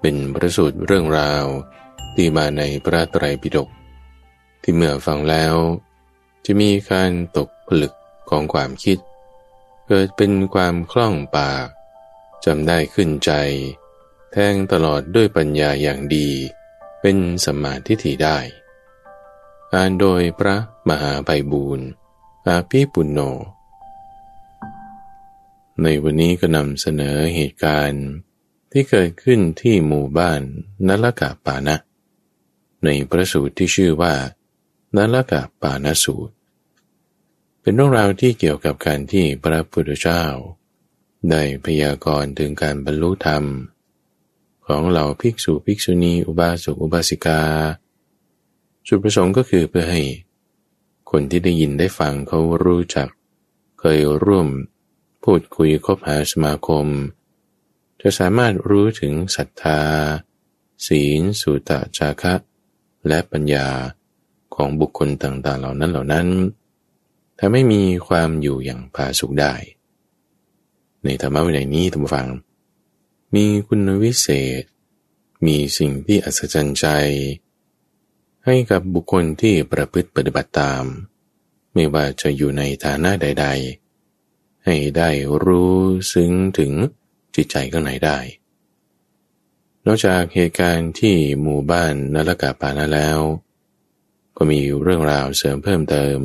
เป็นประสูตรเรื่องราวที่มาในพระไตรปิฎกที่เมื่อฟังแล้ว จะมีการตกผลึกของความคิด เกิดเป็นความคล่องปากจำได้ขึ้นใจ แทงตลอดด้วยปัญญาอย่างดี เป็นสมาทิฏฐิได้อ่านโดยพระมหาไพบูรณ์อาภิปุณโญในวันนี้ก็นำเสนอเหตุการณ์ ที่เกิดขึ้นที่หมู่บ้านนลกะปานะ ในพระสูตรที่ชื่อว่านลกะปานสูตร เป็นเรื่องราวที่เกี่ยวกับการที่พระพุทธเจ้า ได้พยากรณ์ถึงการบรรลุธรรม ของเหล่าภิกษุภิกษุณีอุบาสกอุบาสิกา จุดประสงค์ก็คือเพื่อให้ คนที่ได้ยินได้ฟังเขารู้จัก เคยร่วม พูดคุยคบหาสมาคม จะสามารถรู้ถึงศรัทธา ศีล สุตะจาคะ และปัญญาของบุคคลต่างๆ เหล่านั้นเหล่านั้นถ้าไม่มีความอยู่อย่างผาสุกได้ ในธรรมะวินัยนี้ท่านฟัง มีคุณวิเศษ มีสิ่งที่อัศจรรย์ใจ ให้กับบุคคลที่ประพฤติปฏิบัติตาม ไม่ว่าจะอยู่ในฐานะใด ๆ ให้ได้รู้ซึ้งถึง จิตใจข้างในได้ นอกจากเหตุการณ์ที่หมู่บ้านนลกาปานะแล้ว ก็มีเรื่องราวเสริมเพิ่มเติม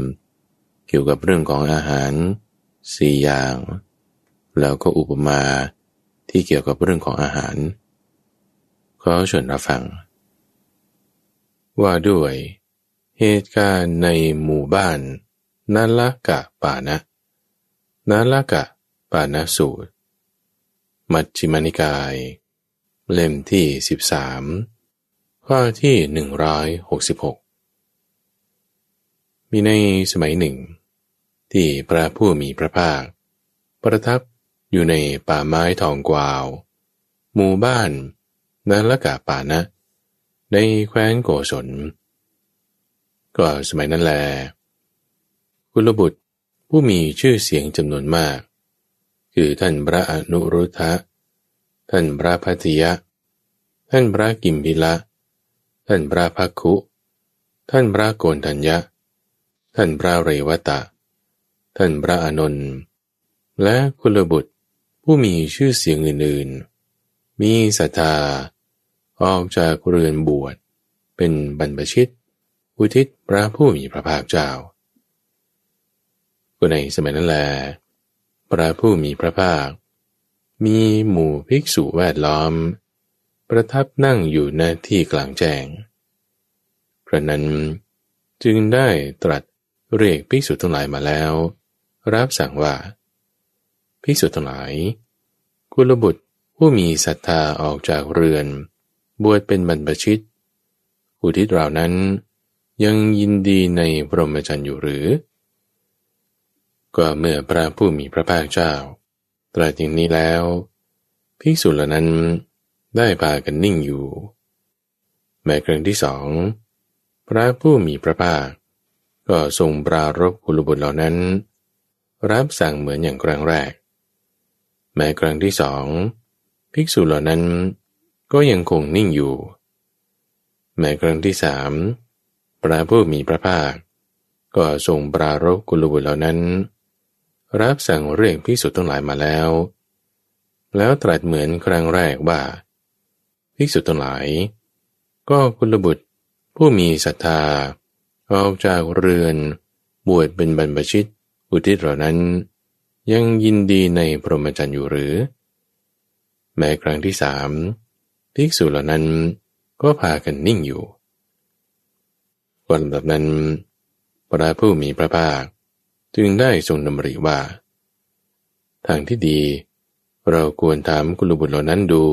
เกี่ยวกับเรื่องของอาหารสี่อย่าง แล้วก็อุปมาที่เกี่ยวกับเรื่องของอาหารขอชิญรับฟัง ว่าด้วย เหตุการณ์ในหมู่บ้านนาลกะปานะนาลกะปานะสูตร มัชฌิมานิกาย เล่มที่ 13 ข้อที่ 166 มีในสมัยหนึ่ง ที่พระผู้มีพระภาค ประทับอยู่ในป่าไม้ทองกวาว หมู่บ้านนาละกะปานะ ในแคว้นโกศล ก็สมัยนั้นแล กุลบุตรผู้มีชื่อเสียงจำนวนมาก คือท่านพระอนุรุทธะ ท่านพระพัทยะ ท่านพระกิมพิละ ท่านพระพักคุ ท่านพระโกนทัญญะ ท่านพระเรวตะ ท่านพระอนนท์ และกุลบุตรผู้มีชื่อเสียงอื่นๆ มีศรัทธา ออกจากเรือนบวช เป็นบรรพชิต อุทิศพระผู้มีพระภาคเจ้าก็ในสมัยนั้นแล พระผู้มีพระภาค มีหมู่ภิกษุแวดล้อม ประทับนั่งอยู่ในที่กลางแจ้งพระนั้นจึงได้ตรัสเรียกภิกษุทั้งหลายมาแล้ว รับสั่งว่าภิกษุทั้งหลาย กุลบุตรผู้มีศรัทธาออกจากเรือน บวชเป็นบรรพชิต อุทิศเรานั้นยังยินดีในพรหมจรรย์อยู่หรือ ก็เมื่อพระผู้มีพระภาคเจ้า ตรัสอย่างนี้แล้วภิกษุเหล่านั้นได้พากันนิ่งอยู่ แม้ครั้งที่สอง พระผู้มีพระภาค ก็ทรงปรารบกุลบุตรเหล่านั้น รับสั่งเหมือนอย่างครั้งแรก แม้ครั้งที่สองภิกษุเหล่านั้นก็ยังคงนิ่งอยู่ แม้ครั้งที่สามพระผู้มีพระภาค ก็ทรงปรารบกุลบุตรเหล่านั้น รับสั่งเรียกภิกษุทั้งหลายมาแล้ว แล้วตรัสเหมือนครั้งแรกว่าภิกษุทั้งหลาย ก็กุลบุตรผู้มีศรัทธาออกจากเรือนบวชเป็นบรรพชิตอุทิศเหล่านั้น ยังยินดีในพรหมจรรย์อยู่หรือ แม้ครั้งที่สามภิกษุเหล่านั้นก็พากันนิ่งอยู่วันแบบนั้น พระผู้มีพระภาค จึงได้ทรงดำริว่า ทางที่ดี เราควรถามกุลบุตรเหล่านั้นดู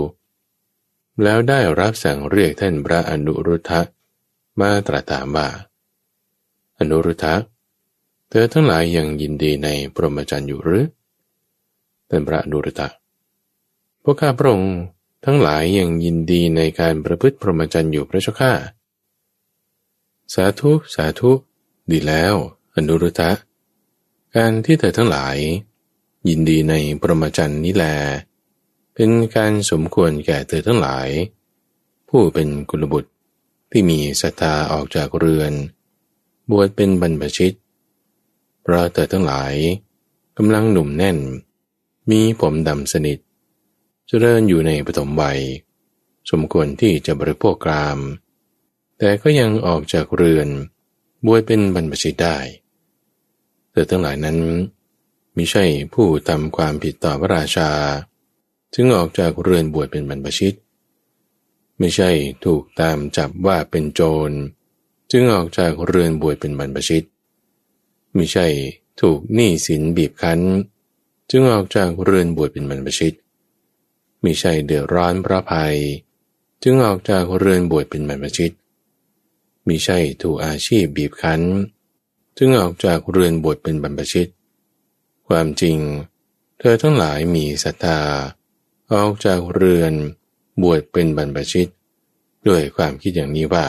แล้วได้รับสั่งเรียกท่านพระอนุรุทธะมาตรัสถามว่า อนุรุทธะเธอทั้งหลายยังยินดีในพรหมจรรย์อยู่หรือท่านพระอนุรุทธะพวกข้าพระองค์ทั้งหลายยังยินดีในการประพฤติพรหมจรรย์อยู่พระเจ้าข้าสาธุสาธุ ดีแล้ว อนุรุทธะ การที่เธอทั้งหลาย ยินดีในปรมจันนี้แล เป็นการสมควรแก่เธอทั้งหลาย ผู้เป็นกุลบุตรที่มีศรัทธาออกจากเรือน บวชเป็นบรรพชิตเพราะเธอทั้งหลายกำลังหนุ่มแน่น มีผมดำสนิทเจริญอยู่ในปฐมวัย สมควรที่จะบริโภคกราม แต่ก็ยังออกจากเรือน บวชเป็นบรรพชิตได้ เธอทั้งหลายนั้นมิใช่ผู้ทำความผิดต่อพระราชา จึงออกจากเรือนบวชเป็นบรรพชิต ไม่ใช่ถูกตามจับว่าเป็นโจร จึงออกจากเรือนบวชเป็นบรรพชิต ไม่ใช่ถูกหนี้สินบีบคั้น จึงออกจากเรือนบวชเป็นบรรพชิตไม่ใช่เดือดร้อนพระภัย จึงออกจากเรือนบวชเป็นบรรพชิตมิใช่ถูกอาชีพบีบคั้น จึงออกจากเรือนบวชเป็นบรรพชิต ความจริง เธอทั้งหลายมีศรัทธาออกจากเรือนบวชเป็นบรรพชิต ด้วยความคิดอย่างนี้ว่า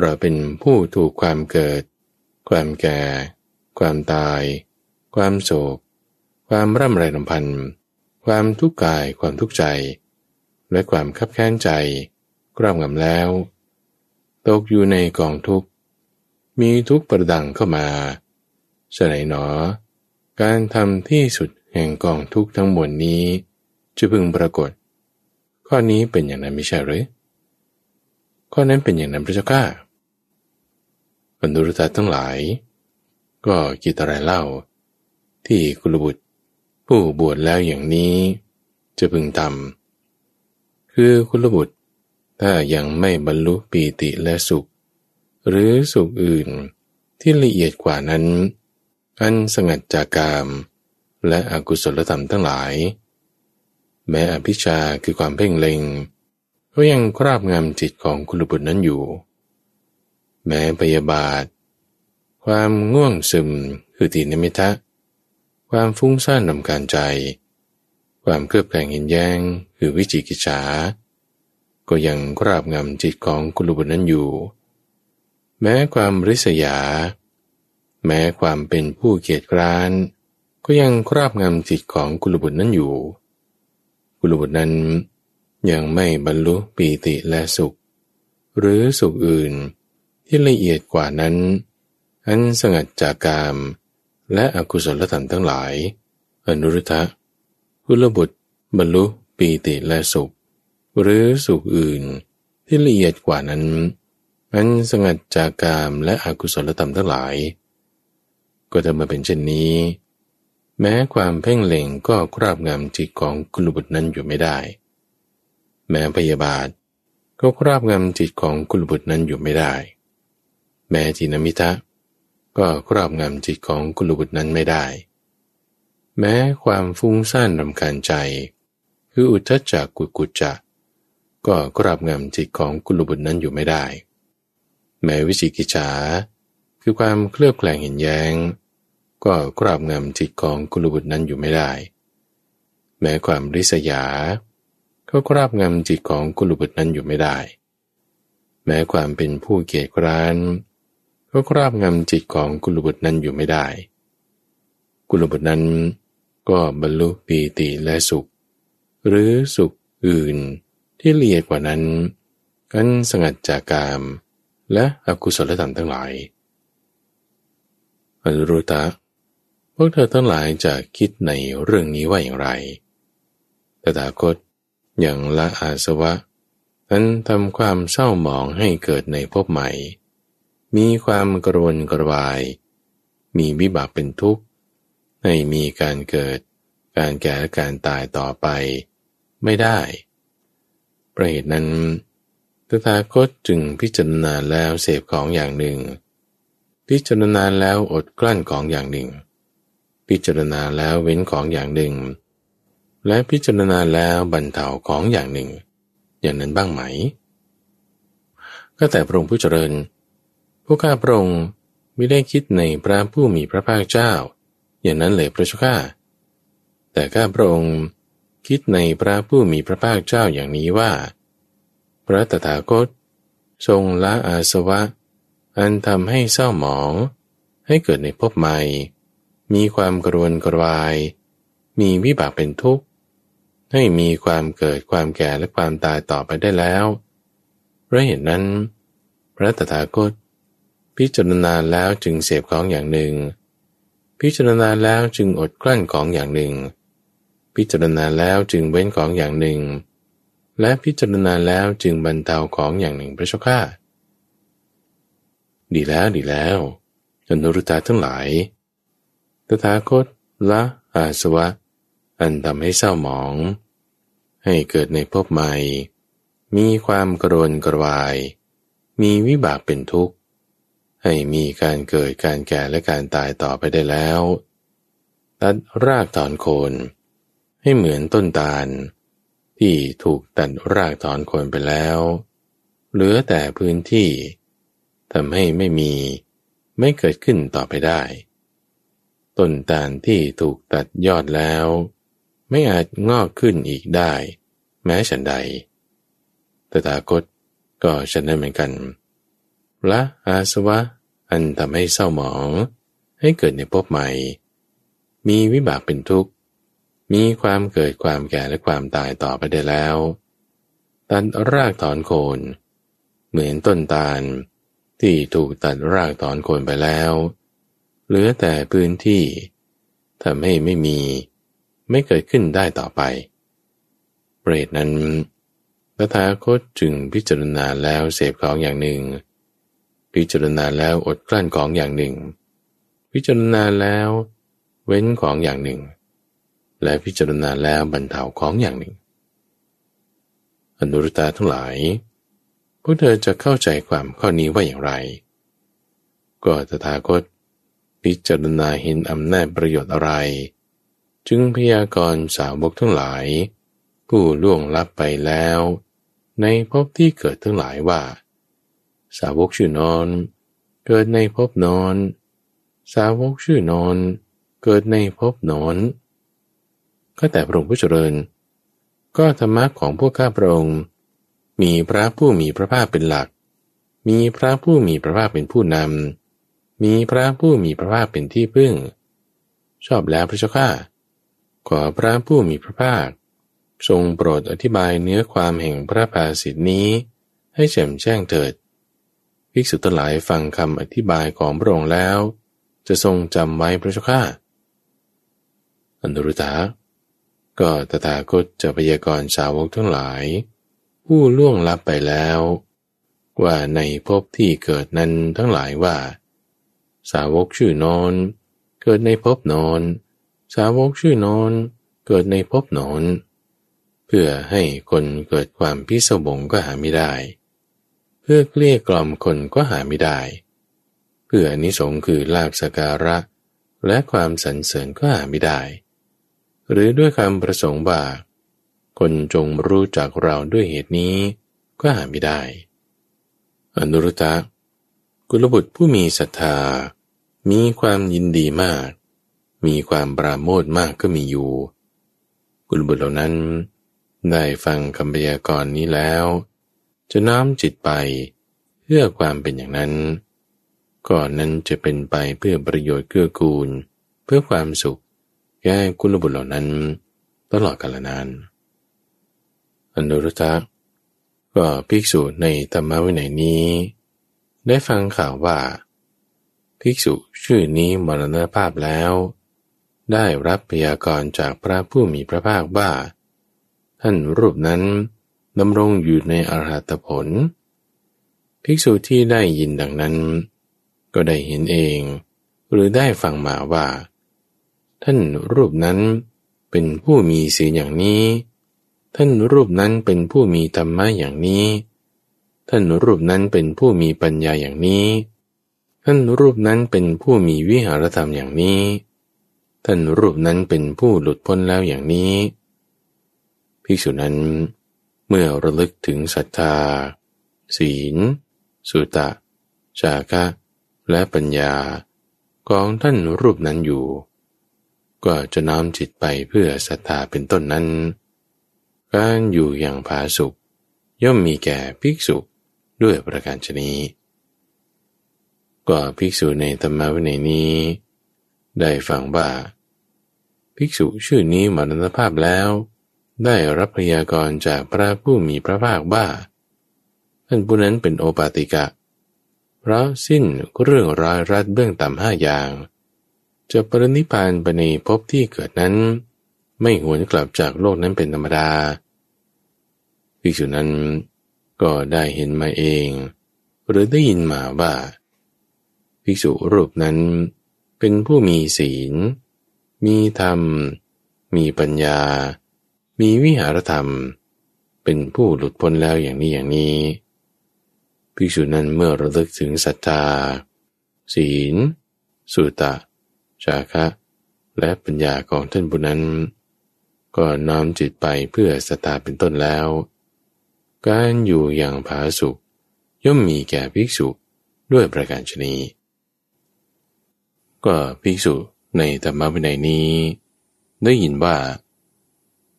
เราเป็นผู้ถูกความเกิด ความแก่ ความตาย ความโศก ความร่ำไรลำพันธ์ความทุกข์กายความทุกข์ใจ และความคับแค้นใจกร่ำงำแล้ว ตกอยู่ในกองทุกข์ มีทุกประดังเข้ามาฉไหนหนอ การทำที่สุดแห่งกองทุกทั้งมวลนี้ จะพึงปรากฏ ข้อนี้เป็นอย่างนั้นไม่ใช่หรือข้อนั้นเป็นอย่างนั้นพระเจ้าข้าบรรดุรตาทั้งหลาย ก็กิตอะไรเล่า ที่กุลบุตร ผู้บวชแล้วอย่างนี้ จะพึงทำคือกุลบุตร ถ้ายังไม่บรรลุปีติและสุข หรือสุขอื่นที่ละเอียดกว่านั้น อันสงัดจากกาม และอกุศลธรรมทั้งหลาย แม้อภิชาคือความเพ่งเล็ง ก็ยังคราบงำจิตของกุลบุตรนั้นอยู่ แม้พยาบาท ความง่วงซึมคือตินมิทะ ความฟุ้งซ่านนำการใจ ความเครือบแคลงเห็นแย้งคือวิจิกิจฉาก็ยังคราบงำจิตของกุลบุตรนั้นอยู่ แม้ความริษยา แม้ความเป็นผู้เกียจคร้าน ก็ยังครอบงำจิตของกุลบุตรนั้นอยู่ กุลบุตรนั้นยังไม่บรรลุปีติและสุข หรือสุขอื่นที่ละเอียดกว่านั้น อันสงัดจากกาม และอกุศลธรรมทั้งหลาย อนุรุทธะกุลบุตรบรรลุปีติและสุข หรือสุขอื่นที่ละเอียดกว่านั้น อันสงัดจากกามและอกุศลธรรมทั้งหลาย ก็จะมาเป็นเช่นนี้ แม้ความเพ่งเล็งก็ครอบงำจิตของกุลบุตรนั้นอยู่ไม่ได้ แม้พยาบาทก็ครอบงำจิตของกุลบุตรนั้นอยู่ไม่ได้ แม้จินมิทะก็ครอบงำจิตของกุลบุตรนั้นไม่ได้ แม้ความฟุ้งซ่านรำคาญใจ คืออุทจจักกุกุจจะก็ครอบงำจิตของกุลบุตรนั้นอยู่ไม่ได้ แม้วิจิกิจฉาคือความเคลือบแคลงเห็นแย้ง ก็กราบงำจิตของกุลบุตรนั้นอยู่ไม่ได้ แม้ความริษยา ก็กราบงำจิตของกุลบุตรนั้นอยู่ไม่ได้ แม้ความเป็นผู้เกียจคร้านก็กราบงำจิตของกุลบุตรนั้นอยู่ไม่ได้ กุลบุตรนั้นก็บรรลุปีติและสุข หรือสุขอื่นที่เอียดกว่านั้นกันสงัดจากกาม และอกุศลธรรมทั้งหลายอนุรุตะพวกเธอทั้งหลายจะคิดในเรื่องนี้ว่าอย่างไร ตถาคตอย่างละอาสวะนั้นทำความเศร้าหมองให้เกิดในภพใหม่ มีความกระวนกระวาย มีวิบากเป็นทุกข์ ให้มีการเกิด การแก่และการตายต่อไป ไม่ได้ ประเหตุนั้น ตถาคตจึงพิจารณาแล้วเสพของอย่างหนึ่ง พิจารณาแล้วอดกลั้นของอย่างหนึ่ง พิจารณาแล้วเว้นของอย่างหนึ่ง และพิจารณาแล้วบรรเทาของอย่างหนึ่ง อย่างนั้นบ้างไหม ก็แต่พระองค์ผู้เจริญ ผู้ข้าพระองค์ไม่ได้คิดในพระผู้มีพระภาคเจ้า อย่างนั้นเลยพระเจ้าข้าแต่ข้าพระองค์คิดในพระผู้มีพระภาคเจ้าอย่างนี้ว่า พระตถาคต ทรงละอาสวะ อันทำให้เศร้าหมอง ให้เกิดในภพใหม่ มีความกรวนกรวาย มีวิบากเป็นทุกข์ ให้มีความเกิดความแก่และความตายต่อไปได้แล้วเพราะเหตุนั้น พระตถาคต พิจารณาแล้วจึงเสพของอย่างหนึ่ง พิจารณาแล้วจึงอดกลั้นของอย่างหนึ่ง พิจารณาแล้วจึงเว้นของอย่างหนึ่ง และพิจารณาแล้วจึงบรรเทาของอย่างหนึ่งพระเจ้าข้าดีแล้วดีแล้วอนุรุตาทั้งหลาย ตถาคตละอาสวะ อันทำให้เศร้าหมอง ให้เกิดในภพใหม่ มีความกรนกระวาย มีวิบากเป็นทุกข์ ให้มีการเกิดการแก่และการตายต่อไปได้แล้ว ตัดรากถอนโคน ให้เหมือนต้นตาล ที่ถูกตัดรากถอนโคนไปแล้ว เหลือแต่พื้นที่ทำให้ไม่มีไม่เกิดขึ้นต่อไปได้ ต้นตาลที่ถูกตัดยอดแล้ว ไม่อาจงอกขึ้นอีกได้ แม้ฉันใดตถาคตก็ฉันได้เหมือนกันละอาสวะอันทำให้เศร้าหมอง ให้เกิดในภพใหม่ มีวิบากเป็นทุกข์ มีความเกิดความแก่และความตายต่อไปได้แล้ว ตัดรากถอนโคน เหมือนต้นตาล ที่ถูกตัดรากถอนโคนไปแล้ว เหลือแต่พื้นที่ทำให้ไม่มี ไม่เกิดขึ้นได้ต่อไป เปรตนั้นตถาคตจึงพิจารณาแล้วเสพของอย่างหนึ่ง พิจารณาแล้วอดกลั้นของอย่างหนึ่ง พิจารณาแล้ว เว้นของอย่างหนึ่ง และพิจารณาแล้วบรรเทาของอย่างหนึ่ง อนุรุตาทั้งหลาย พวกเธอจะเข้าใจความข้อนี้ว่าอย่างไร ก็ตถาคต พิจารณาเห็นอำนาจประโยชน์อะไร จึงพยากรณ์สาวกทั้งหลาย ผู้ล่วงลับไปแล้ว ในภพที่เกิดทั้งหลายว่า สาวกชื่อนอน เกิดในภพนอน สาวกชื่อนอน เกิดในภพนอน ก็แต่พระองค์ผู้เจริญ ก็ธรรมะของพวกข้าพระองค์มีพระผู้มีพระภาคเป็นหลัก มีพระผู้มีพระภาคเป็นผู้นำ มีพระผู้มีพระภาคเป็นที่พึ่ง ชอบแล้วพระเจ้าข้าขอพระผู้มีพระภาค ทรงโปรดอธิบายเนื้อความแห่งพระภาสิทธินี้ ให้แจ่มแจ้งเถิด ภิกษุทั้งหลายฟังคำอธิบายของพระองค์แล้ว จะทรงจำไว้พระเจ้าข้าอนุรุตา ก็ตถาคตจะพยากรณ์สาวกทั้งหลาย ผู้ล่วงลับไปแล้ว ว่าในภพที่เกิดนั้นทั้งหลายว่า สาวกชื่อนอน เกิดในภพนอน สาวกชื่อนอนเกิดในภพนอน เพื่อให้คนเกิดความพิศวงก็หาไม่ได้ เพื่อเกลี้ยกล่อมคนก็หาไม่ได้ เพื่อนิสงค์คือลาบสการะ และความสรรเสริญก็หาไม่ได้ หรือด้วยคำประสงค์ว่า คนจงรู้จักเราด้วยเหตุนี้ก็หาไม่ได้ อนุรุตะกุลบุตรผู้มีศรัทธา มีความยินดีมาก มีความปราโมทมากก็มีอยู่ กุลบุตรเหล่านั้น ได้ฟังคำพยากรณ์นี้แล้ว จะน้อมจิตไปเพื่อความเป็นอย่างนั้น ก่อนนั้นจะเป็นไปเพื่อประโยชน์เกื้อกูล เพื่อความสุข แก่กุลบุตรเหล่านั้น ตลอดกาลนาน อนุรุตะก็ภิกษุในธรรมวินัยนี้ ได้ฟังข่าวว่า ภิกษุชื่อนี้มรณภาพแล้ว ได้รับพยากรณ์จากพระผู้มีพระภาคว่า ท่านรูปนั้นดำรงอยู่ในอรหัตผล ภิกษุที่ได้ยินดังนั้น ก็ได้เห็นเอง หรือได้ฟังมาว่า ท่านรูปนั้นเป็นผู้มีศีลอย่างนี้ ท่านรูปนั้นเป็นผู้มีธรรมะอย่างนี้ ท่านรูปนั้นเป็นผู้มีปัญญาอย่างนี้ ท่านรูปนั้นเป็นผู้มีวิหารธรรมอย่างนี้ ท่านรูปนั้นเป็นผู้หลุดพ้นแล้วอย่างนี้ ภิกษุนั้น เมื่อระลึกถึงศรัทธา ศีล สุตะ จาคะและปัญญาของท่านรูปนั้นอยู่ ก็จะน้อมจิตไปเพื่อศรัทธาเป็นต้นนั้น การอยู่อย่างผาสุกย่อมมีแก่ภิกษุด้วยประการชนีก็ภิกษุในธรรมวินัยนี้ ได้ฟังว่า ภิกษุชื่อนี้มรณภาพแล้ว ได้รับพยากรจากพระผู้มีพระภาคว่าท่านผู้นั้นเป็นโอปาติกะ เพราะสิ้นเรื่องร้ายรัดเบื้องต่ำห้าอย่าง จะปรินิพานไปในภพที่เกิดนั้น ไม่หวนกลับจากโลกนั้นเป็นธรรมดาภิกษุนั้นก็ได้เห็นมาเอง หรือได้ยินมาว่าภิกษุรูปนั้นเป็นผู้มีศีล มีธรรม มีปัญญา มีวิหารธรรม เป็นผู้หลุดพ้นแล้วอย่างนี้อย่างนี้ภิกษุนั้นเมื่อระลึกถึงศรัทธา ศีล สุตะ ชาคะ และปัญญาของท่านผู้นั้น ก็น้อมจิตไปเพื่อศรัทธาเป็นต้นแล้ว การอยู่อย่างผาสุกย่อมมีแก่ภิกษุด้วยประการชนีก็ภิกษุในธรรมวินัยนี้ ได้ยินว่า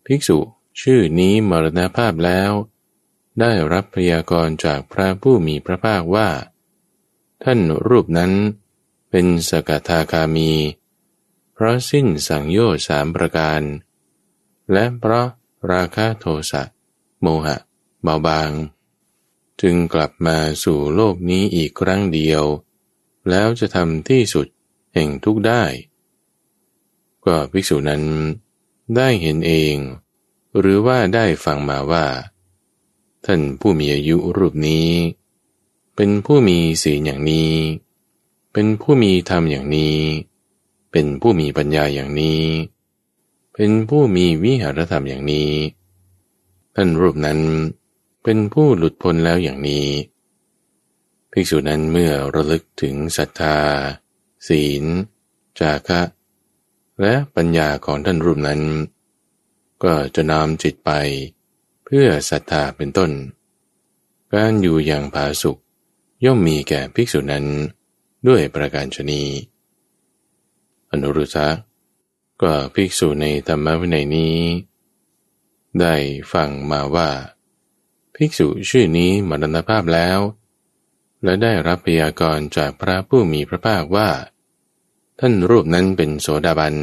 ภิกษุชื่อนี้มรณภาพแล้ว ได้รับพยากรณ์จากพระผู้มีพระภาคว่า ท่านรูปนั้น เป็นสกทาคามี เพราะสิ้นสังโยชน์สามประการ และเพราะราคะโทสะโมหะ เบาบาง จึงกลับมาสู่โลกนี้อีกครั้งเดียว แล้วจะทำที่สุดแห่งทุกได้ ก็ภิกษุนั้นได้เห็นเอง หรือว่าได้ฟังมาว่า ท่านผู้มีอายุรูปนี้ เป็นผู้มีศีลอย่างนี้ เป็นผู้มีธรรมอย่างนี้ เป็นผู้มีปัญญาอย่างนี้ เป็นผู้มีวิหารธรรมอย่างนี้ ท่านรูปนั้นเป็นผู้หลุดพ้นแล้วอย่างนี้ ภิกษุนั้นเมื่อระลึกถึงศรัทธา ศีล จาคะ และปัญญาของท่านรูปนั้น ก็จะนำจิตไปเพื่อศรัทธาเป็นต้น การอยู่อย่างผาสุกย่อมมีแก่ภิกษุนั้น ด้วยประการชนีอนุรุทธะก็ภิกษุในธรรมวินัยนี้ ได้ฟังมาว่า ภิกษุชื่อนี้มรณภาพแล้ว และได้รับพยากรณ์จากพระผู้มีพระภาคว่า ท่านรูปนั้นเป็นโสดาบัน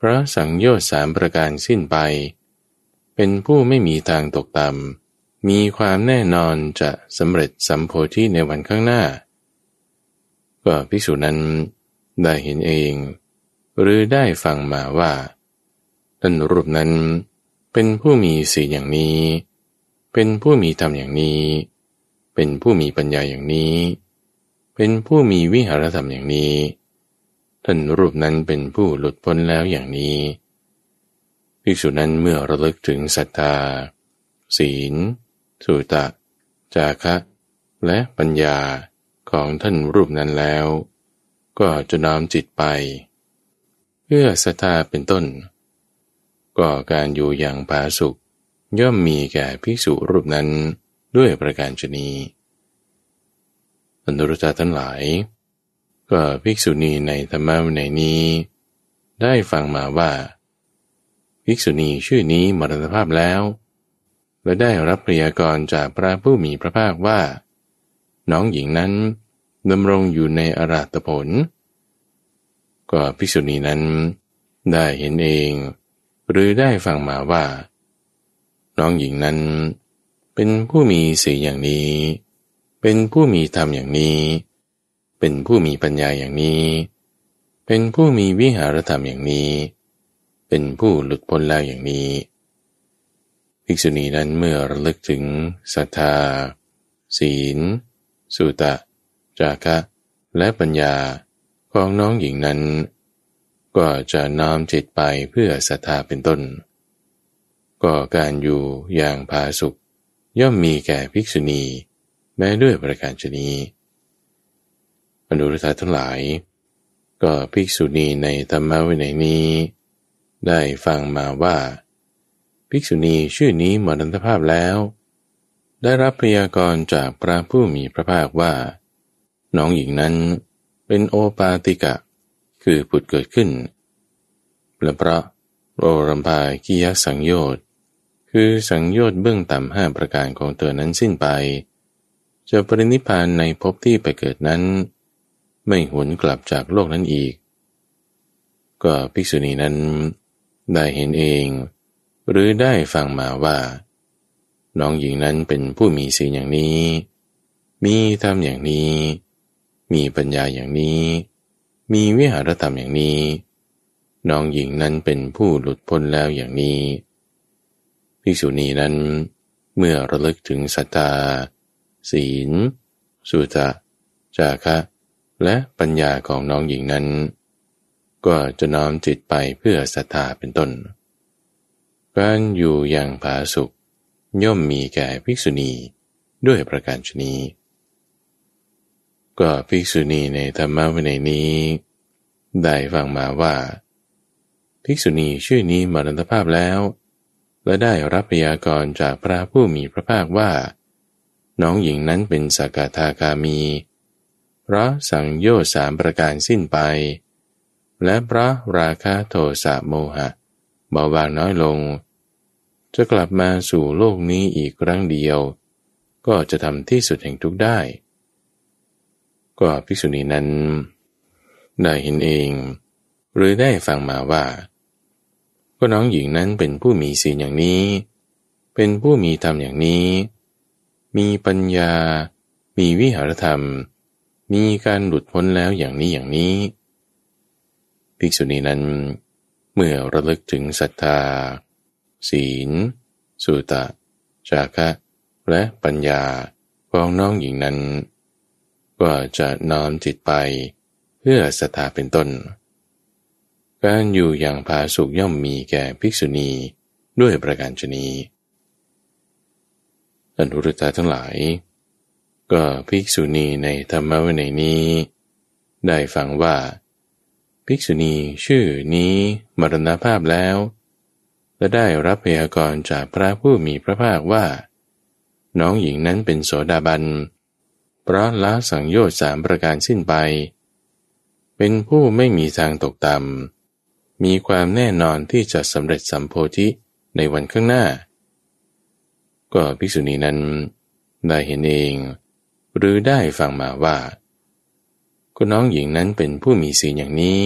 พระสังโยชน์สามประการสิ้นไป เป็นผู้ไม่มีทางตกต่ำมีความแน่นอนจะสำเร็จสัมโพธิในวันข้างหน้า ก็ภิกษุนั้นได้เห็นเอง หรือได้ฟังมาว่าท่านรูปนั้นเป็นผู้มีสีอย่างนี้ เป็นผู้มีธรรมอย่างนี้ เป็นผู้มีปัญญาอย่างนี้ เป็นผู้มีวิหารธรรมอย่างนี้ท่านรูปนั้นเป็นผู้หลุดพ้นแล้วอย่างนี้ภิกษุนั้นเมื่อระลึกถึงศรัทธา ศีล สุตะ จาคะ และปัญญา ของท่านรูปนั้นแล้ว ก็จะน้อมจิตไป เพื่อศรัทธาเป็นต้น ก็การอยู่อย่างผาสุกย่อมมีแก่ภิกษุรูปนั้นด้วยประการชนีอนุรุตาทั้งหลาย ก็ภิกษุณีในธรรมะในนี้ ได้ฟังมาว่าภิกษุณีชื่อนี้มรณภาพแล้ว และได้รับพยากรจากพระผู้มีพระภาคว่า น้องหญิงนั้นดำรงอยู่ในอาราตผล ก็ภิกษุณีนั้นได้เห็นเอง หรือได้ฟังมาว่า น้องหญิงนั้น เป็นผู้มีสีอย่างนี้ เป็นผู้มีธรรมอย่างนี้ เป็นผู้มีปัญญาอย่างนี้ เป็นผู้มีวิหารธรรมอย่างนี้ เป็นผู้หลุดพ้นแล้วอย่างนี้ภิกษุณีนั้นเมื่อระลึกถึงศรัทธา ศีล สุตะ จาคะ และปัญญาของน้องหญิงนั้น ก็จะน้อมจิตไปเพื่อศรัทธาเป็นต้น ก็การอยู่อย่างพาสุข ย่อมมีแก่ภิกษุณี แม้ด้วยประการชนีอนุรุทธาทั้งหลาย ก็ภิกษุณีในธรรมะวินัยนี้ ได้ฟังมาว่า ภิกษุณีชื่อนี้มรณภาพแล้ว ได้รับพยากรณ์จากพระผู้มีพระภาคว่า น้องหญิงนั้นเป็นโอปาติกะ คือผุดเกิดขึ้น และเพราะโอรัมพากิยสังโยชน์ คือสังโยชน์เบื้องต่ำห้าประการของเธอนั้นสิ้นไป จะปรินิพานในภพที่ไปเกิดนั้น ไม่หวนกลับจากโลกนั้นอีก ก็ภิกษุณีนั้นได้เห็นเอง หรือได้ฟังมาว่า น้องหญิงนั้นเป็นผู้มีศีลอย่างนี้ มีธรรมอย่างนี้ มีปัญญาอย่างนี้ มีวิหารธรรมอย่างนี้ น้องหญิงนั้นเป็นผู้หลุดพ้นแล้วอย่างนี้ภิกษุณีนั้น เมื่อระลึกถึงสัตตา ศีล สุตะ จาคะ และปัญญาของน้องหญิงนั้น ก็จะน้อมจิตไปเพื่อศรัทธาเป็นต้น การอยู่อย่างผาสุก ย่อมมีแก่ภิกษุณีด้วยประการชนีก็ภิกษุณีในธรรมะวินัยนี้ ได้ฟังมาว่า ภิกษุณีชื่อนี้มรณภาพแล้ว และได้รับพยากรณ์จากพระผู้มีพระภาคว่า น้องหญิงนั้นเป็นสกทาคามี เพราะสังโยชน์สามประการสิ้นไป และเพราะราคะโทสะโมหะ เบาบางน้อยลง จะกลับมาสู่โลกนี้อีกครั้งเดียว ก็จะทำที่สุดแห่งทุกได้ ก็ภิกษุณีนั้น ได้เห็นเอง หรือได้ฟังมาว่า ก็น้องหญิงนั้นเป็นผู้มีศีลอย่างนี้ เป็นผู้มีธรรมอย่างนี้ มีปัญญา มีวิหารธรรม มีการหลุดพ้นแล้วอย่างนี้อย่างนี้ ภิกษุณีนั้น เมื่อระลึกถึงศรัทธา ศีล สุตะ จาคะ และปัญญาของน้องหญิงนั้น ก็จะน้อมจิตไปเพื่อศรัทธาเป็นต้น การอยู่อย่างผาสุกย่อมมีแก่ภิกษุณีด้วยประการชนีอนุรุตาทั้งหลาย ก็ภิกษุณีในธรรมวินัยนี้ ได้ฟังว่า ภิกษุณีชื่อนี้มรณภาพแล้ว และได้รับพยากรณ์จากพระผู้มีพระภาคว่า น้องหญิงนั้นเป็นโสดาบัน เพราะละสังโยชน์สามประการสิ้นไป เป็นผู้ไม่มีทางตกต่ำ มีความแน่นอนที่จะสำเร็จสัมโพธิในวันข้างหน้า ก็ภิกษุณีนั้นได้เห็นเอง หรือได้ฟังมาว่าก็น้องหญิงนั้นเป็นผู้มีศีลอย่างนี้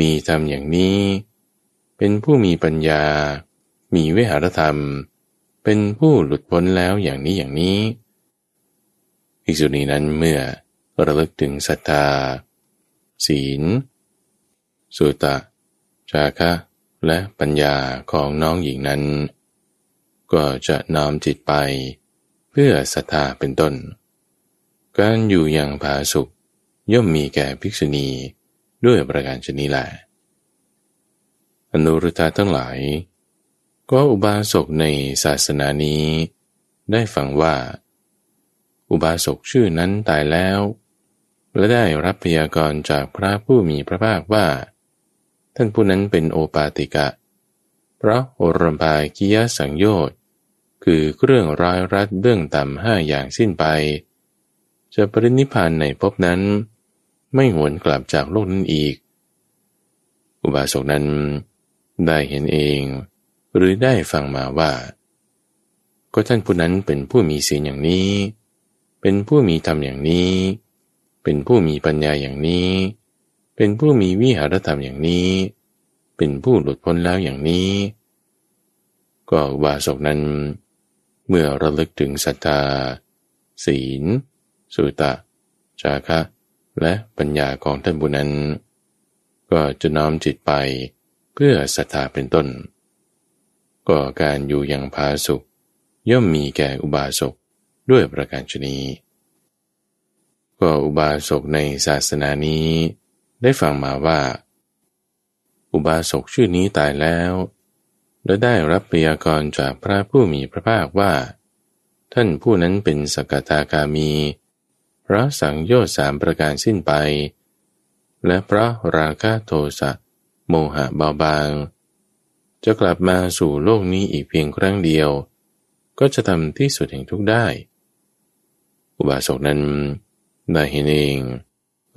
มีธรรมอย่างนี้ เป็นผู้มีปัญญา มีวิหารธรรม เป็นผู้หลุดพ้นแล้วอย่างนี้อย่างนี้ภิกษุณีนั้นเมื่อระลึกถึงศรัทธา ศีล สุตะ จาคะ และปัญญาของน้องหญิงนั้น ก็จะน้อมจิตไป เพื่อศรัทธาเป็นต้น การอยู่อย่างผาสุกย่อมมีแก่ภิกษุณีด้วยประการชนีแหละ อนุรุตาทั้งหลาย ก็อุบาสกในศาสนานี้ ได้ฟังว่า อุบาสกชื่อนั้นตายแล้ว และได้รับพยากรณ์จากพระผู้มีพระภาคว่า ท่านผู้นั้นเป็นโอปาติกะ เพราะโอรมปากิยสังโยชน์คือเครื่องร้ายรัดเบื้องต่ำห้าอย่างสิ้นไป จะปรินิพานในภพนั้น ไม่หวนกลับจากโลกนั้นอีก อุบาสกนั้น ได้เห็นเองหรือได้ฟังมาว่า ก็ท่านผู้นั้นเป็นผู้มีศีลอย่างนี้ เป็นผู้มีธรรมอย่างนี้ เป็นผู้มีปัญญาอย่างนี้ เป็นผู้มีวิหารธรรมอย่างนี้ เป็นผู้หลุดพ้นแล้วอย่างนี้ ก็วาสกนั้น เมื่อระลึกถึงศรัทธา ศีล สุตะ จาคะ และปัญญาของท่านบุนั้น ก็จะน้อมจิตไป เพื่อศรัทธาเป็นต้น ก็การอยู่อย่างพาสุข ย่อมมีแก่อุบาสกด้วยประการชนีก็อุบาสกในศาสนานี้ ได้ฟังมาว่า อุบาสกชื่อนี้ตายแล้วและได้รับพยากรณ์จากพระผู้มีพระภาคว่า ท่านผู้นั้นเป็นสกทาคามีพระสังโยชน์สามประการสิ้นไป และพระราคะโทสะ โมหะเบาบาง จะกลับมาสู่โลกนี้อีกเพียงครั้งเดียว ก็จะทำที่สุดแห่งทุกได้ อุบาสกนั้นได้เห็นเอง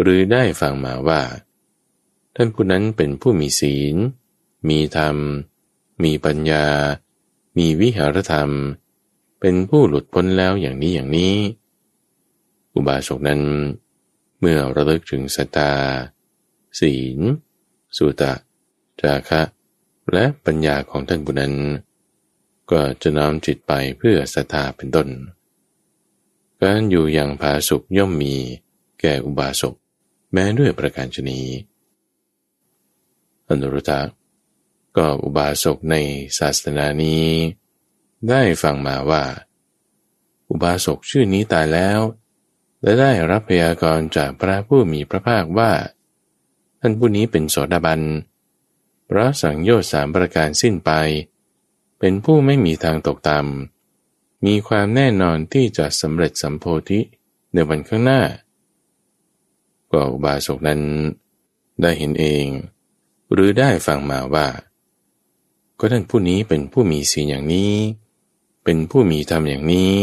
หรือได้ฟังมาว่า ท่านผู้นั้นเป็นผู้มีศีล มีธรรม มีปัญญา มีวิหารธรรม เป็นผู้หลุดพ้นแล้วอย่างนี้อย่างนี้ อุบาสกนั้น เมื่อระลึกถึงสตาศีล สุตะ จาคะ และปัญญาของท่านผู้นั้น ก็จะน้อมจิตไปเพื่อศรัทธาเป็นต้น การอยู่อย่างผาสุกย่อมมีแก่อุบาสกแม้ด้วยประการชนีอนุรุตะก็อุบาสกในศาสนานี้ ได้ฟังมาว่า อุบาสกชื่อนี้ตายแล้ว และได้รับพยากรณ์จากพระผู้มีพระภาคว่า ท่านผู้นี้เป็นโสดาบันพระสังโยชน์สามประการสิ้นไป เป็นผู้ไม่มีทางตกต่ำมีความแน่นอนที่จะสำเร็จสัมโพธิในวันข้างหน้าก็อุบาสกนั้นได้เห็นเอง หรือได้ฟังมาว่า ก็ท่านผู้นี้เป็นผู้มีศีลอย่างนี้ เป็นผู้มีธรรมอย่างนี้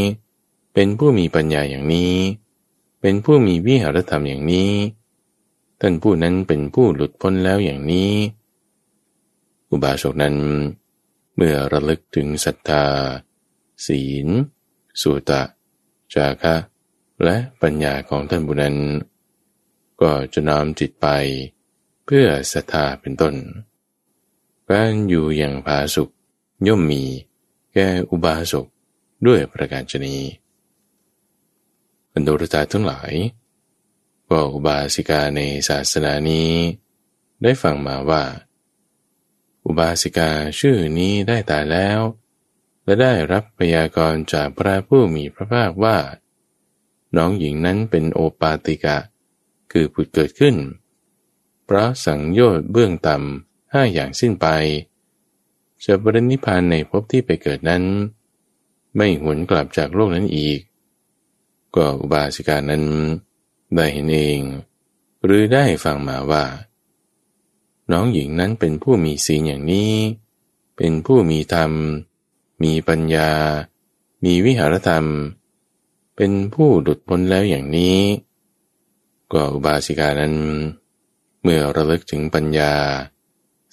เป็นผู้มีปัญญาอย่างนี้ เป็นผู้มีวิหารธรรมอย่างนี้ ท่านผู้นั้นเป็นผู้หลุดพ้นแล้วอย่างนี้ อุบาสกนั้น เมื่อระลึกถึงศรัทธา ศีล สุตะ จาคะ และปัญญาของท่านบุนั้น ก็จะน้อมจิตไป เพื่อศรัทธาเป็นต้นการอยู่อย่างผาสุกย่อมมีแก่อุบาสกด้วยประการชนีบรรดาตาทั้งหลาย ก็อุบาสิกาในศาสนานี้ ได้ฟังมาว่า อุบาสิกาชื่อนี้ได้ตายแล้ว และได้รับพยากรณ์จากพระผู้มีพระภาคว่า น้องหญิงนั้นเป็นโอปาติกะ คือผุดเกิดขึ้น เพราะสังโยชน์เบื้องต่ำห้าอย่างสิ้นไปจะบริณิพานในภพที่ไปเกิดนั้น ไม่หวนกลับจากโลกนั้นอีก ก็อุบาสิกานั้น ได้เห็นเอง หรือได้ฟังมาว่า น้องหญิงนั้นเป็นผู้มีศีลอย่างนี้ เป็นผู้มีธรรม มีปัญญา มีวิหารธรรม เป็นผู้หลุดพ้นแล้วอย่างนี้ ก็อุบาสิกานั้น เมื่อระลึกถึงปัญญา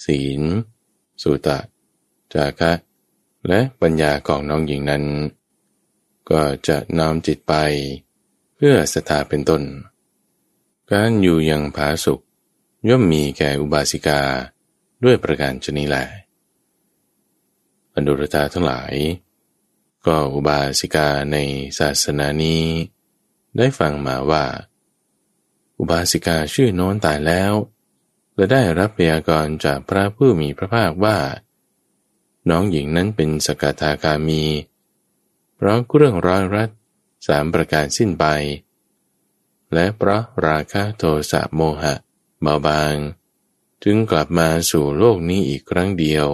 ศีล สุตะ จาคะ และปัญญาของน้องหญิงนั้น ก็จะน้อมจิตไป เพื่อสถาเป็นต้น การอยู่อย่างผาสุกย่อมมีแก่อุบาสิกาด้วยประการชนีแหลอนุรตาทั้งหลาย ก็อุบาสิกาในศาสนานี้ ได้ฟังมาว่า อุบาสิกาชื่อโน้นตายแล้ว และได้รับพยากรจากพระผู้มีพระภาคว่า น้องหญิงนั้นเป็นสกทาคามี เพราะเรื่องร้อยรัด สามประการสิ้นไป และเพราะราคะโทสะโมหะเบาบาง จึงกลับมาสู่โลกนี้อีกครั้งเดียว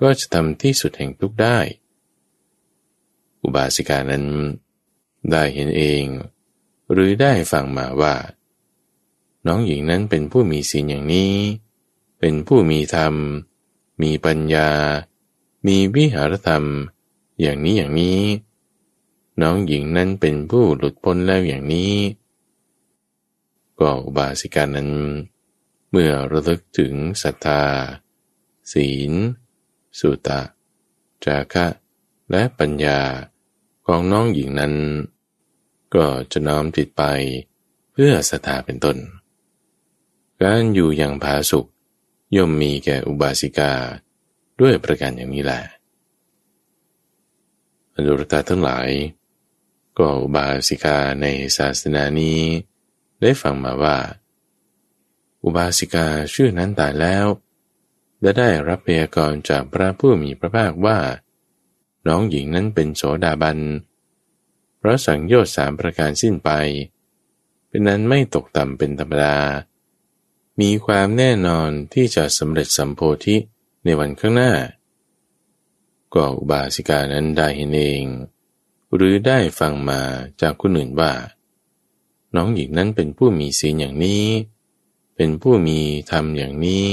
ก็จะทำที่สุดแห่งทุกได้ อุบาสิกานั้น ได้เห็นเอง หรือได้ฟังมาว่า น้องหญิงนั้นเป็นผู้มีศีลอย่างนี้ เป็นผู้มีธรรม มีปัญญา มีวิหารธรรม อย่างนี้อย่างนี้ น้องหญิงนั้นเป็นผู้หลุดพ้นแล้วอย่างนี้ ก็อุบาสิกานั้น เมื่อระลึกถึงศรัทธา ศีล สุตะ จาคะ และปัญญาของน้องหญิงนั้น ก็จะน้อมจิตไปเพื่อศรัทธาเป็นต้น การอยู่อย่างผาสุกย่อมมีแก่อุบาสิกาด้วยประการอย่างนี้แหละอนุรตาทั้งหลาย ก็อุบาสิกาในศาสนานี้ ได้ฟังมาว่า อุบาสิกาชื่อนั้นตายแล้วและได้รับพยากรณ์จากพระผู้มีพระภาคว่า น้องหญิงนั้นเป็นโสดาบันเพราะสังโยชน์สามประการสิ้นไป เป็นนั้นไม่ตกต่ำเป็นธรรมดา มีความแน่นอนที่จะสำเร็จสัมโพธิในวันข้างหน้า ก็อุบาสิกานั้นได้เห็นเอง หรือได้ฟังมาจากคนอื่นว่า น้องหญิงนั้นเป็นผู้มีศีลอย่างนี้ เป็นผู้มีธรรมอย่างนี้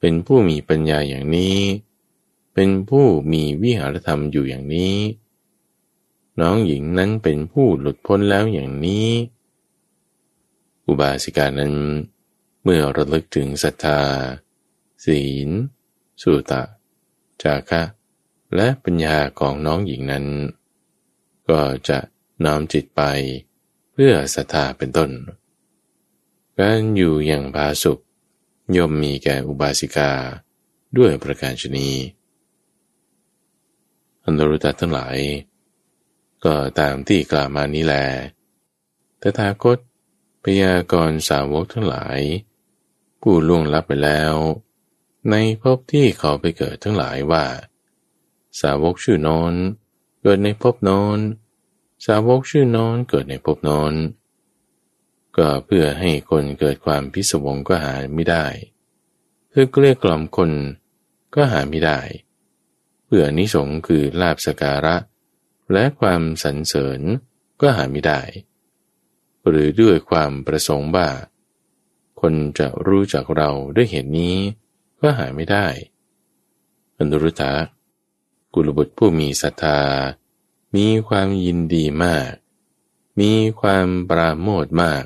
เป็นผู้มีปัญญาอย่างนี้ เป็นผู้มีวิหารธรรมอยู่อย่างนี้ น้องหญิงนั้นเป็นผู้หลุดพ้นแล้วอย่างนี้ อุบาสิกานั้น เมื่อระลึกถึงศรัทธา ศีล สุตะ จาคะ และปัญญาของน้องหญิงนั้น ก็จะน้อมจิตไปเพื่อศรัทธาเป็นต้น การอยู่อย่างผาสุกย่อมมีแก่อุบาสิกาด้วยประการชนีอันดรุตทั้งหลาย ก็ตามที่กล่าวมานี้แลตถาคตพยากรสาวกทั้งหลาย ผู้ล่วงลับไปแล้ว ในภพที่เขาไปเกิดทั้งหลายว่า สาวกชื่อนอน เกิดในภพนอน สาวกชื่อนอนเกิดในภพนอน ก็เพื่อให้คนเกิดความพิศวงก็หาไม่ได้ เพื่อเกลี้ยกล่อมคนก็หาไม่ได้ เพื่อนิสงคือลาบสการะ และความสรรเสริญก็หาไม่ได้ หรือด้วยความประสงค์ว่าคนจะรู้จักเราด้วยเหตุนี้ก็หาไม่ได้อนุรุตะ กุลบุตรผู้มีศรัทธา มีความยินดีมาก มีความปราโมทมาก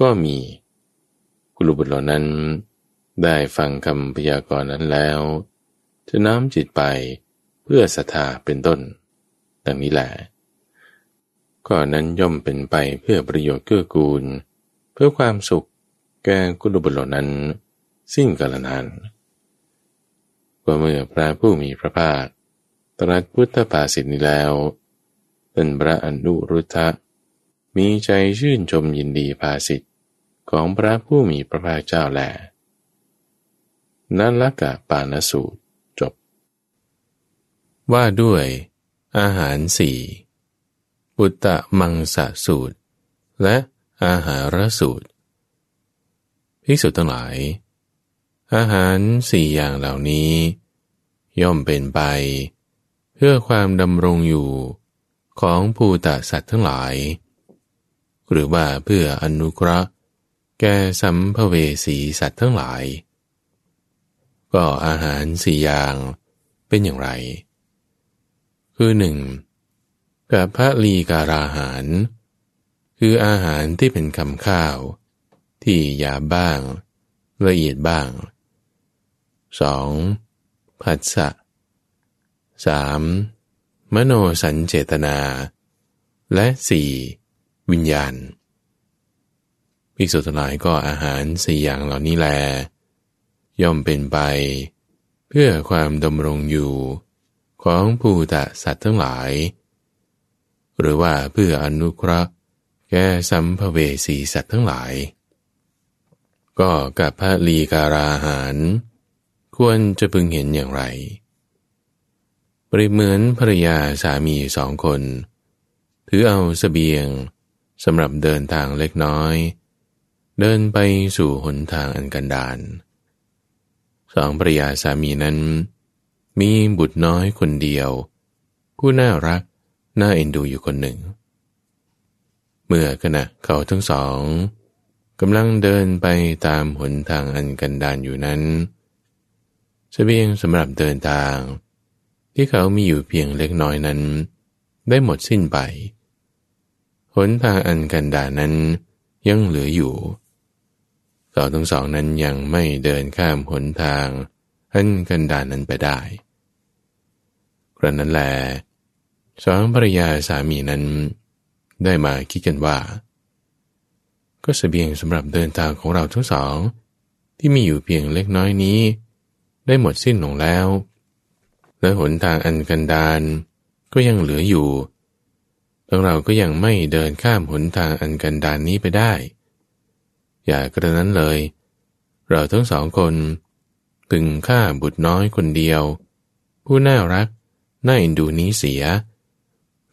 ก็มีกุลบุตรเหล่านั้น ได้ฟังคำพยากรณ์นั้นแล้ว จะน้อมจิตไปเพื่อศรัทธาเป็นต้น ดังนี้แหละก็นั้นย่อมเป็นไปเพื่อประโยชน์เกื้อกูล เพื่อความสุขแก่กุลบุตรเหล่านั้น สิ้นกาลนานว่าเมื่อพระผู้มีพระภาค ตรัสพุทธภาษิตนี้แล้วเป็นพระอนุรุทธะ มีใจชื่นชมยินดีภาษิตของพระผู้มีพระภาคเจ้าแล นั่นละกะปานสูตรจบ ว่าด้วยอาหารสี่ปุตตะมังสะสูตร และอาหารสูตรภิกษุทั้งหลาย อาหารสี่อย่างเหล่านี้ ย่อมเป็นไปเเพื่อความดำรงอยู่ของภูตสัตว์ทั้งหลาย หรือว่าเพื่ออนุเคราะห์แก่สัมภเวสีสัตว์ทั้งหลาย ก็อาหารสี่อย่างเป็นอย่างไร คือหนึ่งกับพระลีการาหาร คืออาหารที่เป็นคำข้าว ที่หยาบบ้าง ละเอียดบ้าง 2. ผัสสะ 3. มโนสัญเจตนา และ 4. วิญญาณภิกษุทั้งหลายก็อาหารสี่อย่างเหล่านี้แล ย่อมเป็นไป เพื่อความดำรงอยู่ของภูตะสัตว์ทั้งหลาย หรือว่าเพื่ออนุเคราะห์แก่สัมภเวสีสัตว์ทั้งหลาย ก็กับพระลีการาหาร ควรจะพึงเห็นอย่างไร ปริเหมือนภรรยาสามีสองคน ถือเอาสเสบียงสำหรับเดินทางเล็กน้อย เดินไปสู่หนทางอันกันดานสองภรรยาสามีนั้น มีบุตรน้อยคนเดียว ผู้น่ารักน่าเอ็นดูอยู่คนหนึ่ง เมื่อขณะเขาทั้งสองกำลังเดินไปตามหนทางอันกันดานอยู่นั้นสเสบียงสำหรับเดินทาง ที่เขามีอยู่เพียงเล็กน้อยนั้น ได้หมดสิ้นไป หนทางอันกันดานั้นยังเหลืออยู่ เขาทั้งสองนั้นยังไม่เดินข้ามหนทางอันกันดานั้นไปได้กระนั้นแลสองภรรยาสามีนั้น ได้มาคิดกันว่า ก็สเสบียงสำหรับเดินทางของเราทั้งสอง ที่มีอยู่เพียงเล็กน้อยนี้ ได้หมดสิ้นลงแล้ว และหนทางอันกันดานก็ยังเหลืออยู่ทั้งเราก็ยังไม่เดินข้ามหนทางอันกันดานนี้ไปได้ อย่ากระนั้นเลย เราทั้งสองคนพึงฆ่าบุตรน้อยคนเดียว ผู้น่ารักน่าอินดูนี้เสีย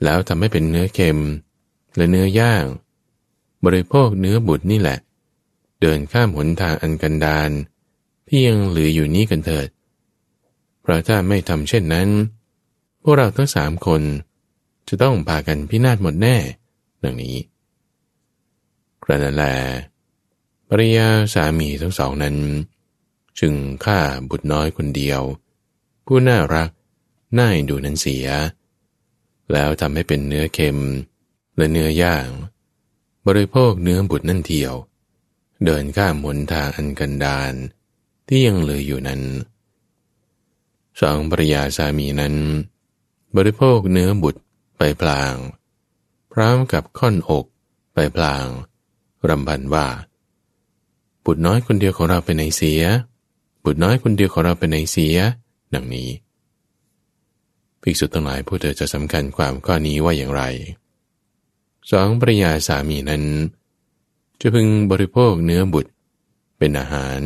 แล้วทำให้เป็นเนื้อเค็ม และเนื้อย่าง บริโภคเนื้อบุตรนี่แหละ เดินข้ามหนทางอันกันดานที่ยังเหลืออยู่นี้กันเถิด ราะถ้าไม่ทำเช่นนั้น พวกเราทั้งสามคนจะต้องพากันพินาศหมดแน่ ดังนี้ กระนั้นแลภริยาสามีทั้งสองนั้น จึงฆ่าบุตรน้อยคนเดียว ผู้น่ารักน่าดูนั้นเสีย แล้วทำให้เป็นเนื้อเค็มและเนื้อย่างบริโภคเนื้อบุตรนั่นเทียว เดินข้ามหนทางอันกันดานที่ยังเหลืออยู่นั้น สองภรยาสามีนั้น บริโภคเนื้อบุตรไปพลาง พร้อมกับค่อนอกไปพลางรำพันว่า บุตรน้อยคนเดียวของเราเป็นไหนเสีย บุตรน้อยคนเดียวของเราเป็นไหนเสีย ดังนี้ภิกษุทั้งหลายผู้เธอจะสำคัญความข้อนี้ว่าอย่างไรสองภรยาสามีนั้น จะพึงบริโภคเนื้อบุตรเป็นอาหาร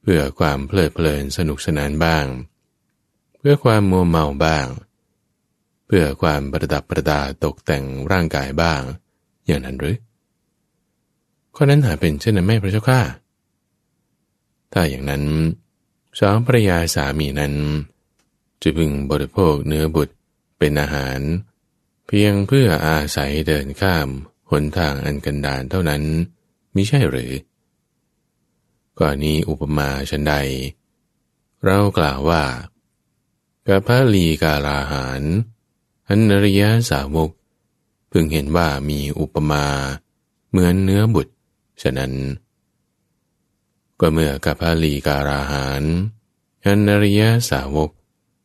เพื่อความเพลิดเพลินสนุกสนานบ้าง เพื่อความมัวเมาบ้าง เพื่อความประดับประดาตกแต่งร่างกายบ้าง อย่างนั้นหรือข้อนั้นหาเป็นเช่นนั้นไม่พระเจ้าข้าถ้าอย่างนั้นสองภรยาสามีนั้น จะพึงบริโภคเนื้อบุตรเป็นอาหาร เพียงเพื่ออาศัยเดินข้ามหนทางอันกันดานเท่านั้นมิใช่หรือก่อนนี้อุปมาชันใด เรากล่าวว่า กะพะลีกาลาหารอันริยสาวกพึงเห็นว่ามีอุปมา เหมือนเนื้อบุตร ฉะนั้น ก็เมื่อกะพะลีการาหารอันริยสาวก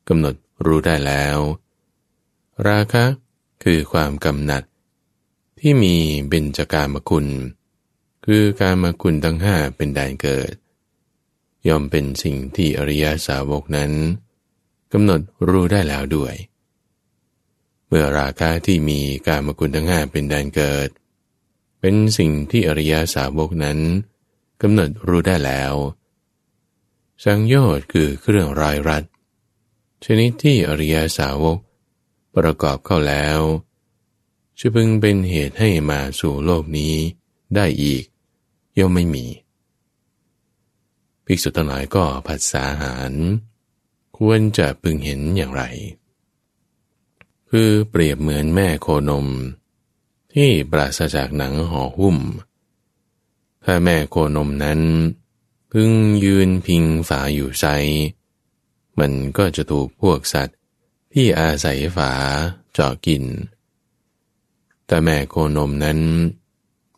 กำหนดรู้ได้แล้ว ราคะคือความกำหนัด ที่มีเบญจการมคุณ คือการมคุณทั้งห้าเป็นแดนเกิด ย่อมเป็นสิ่งที่อริยสาวกนั้น กำหนดรู้ได้แล้วด้วย เมื่อราคะที่มีการมคุณทั้งห้าเป็นแดนเกิด เป็นสิ่งที่อริยสาวกนั้นกำหนดรู้ได้แล้ว สังโยชน์คือเครื่องรายรัดชนิดที่อริยสาวกประกอบเข้าแล้วจะพึงเป็นเหตุให้มาสู่โลกนี้ได้อีก ย่อมไม่มี ภิกษุทั้งหลายก็ผัสสาหาร ควรจะพึงเห็นอย่างไร คือเปรียบเหมือนแม่โคนม ที่ปราศจากหนังห่อหุ้ม ถ้าแม่โคนมนั้น พึงยืนพิงฝาอยู่ใจมันก็จะถูกพวกสัตว์ที่อาศัยฝาเจาะกิน แต่แม่โคนมนั้น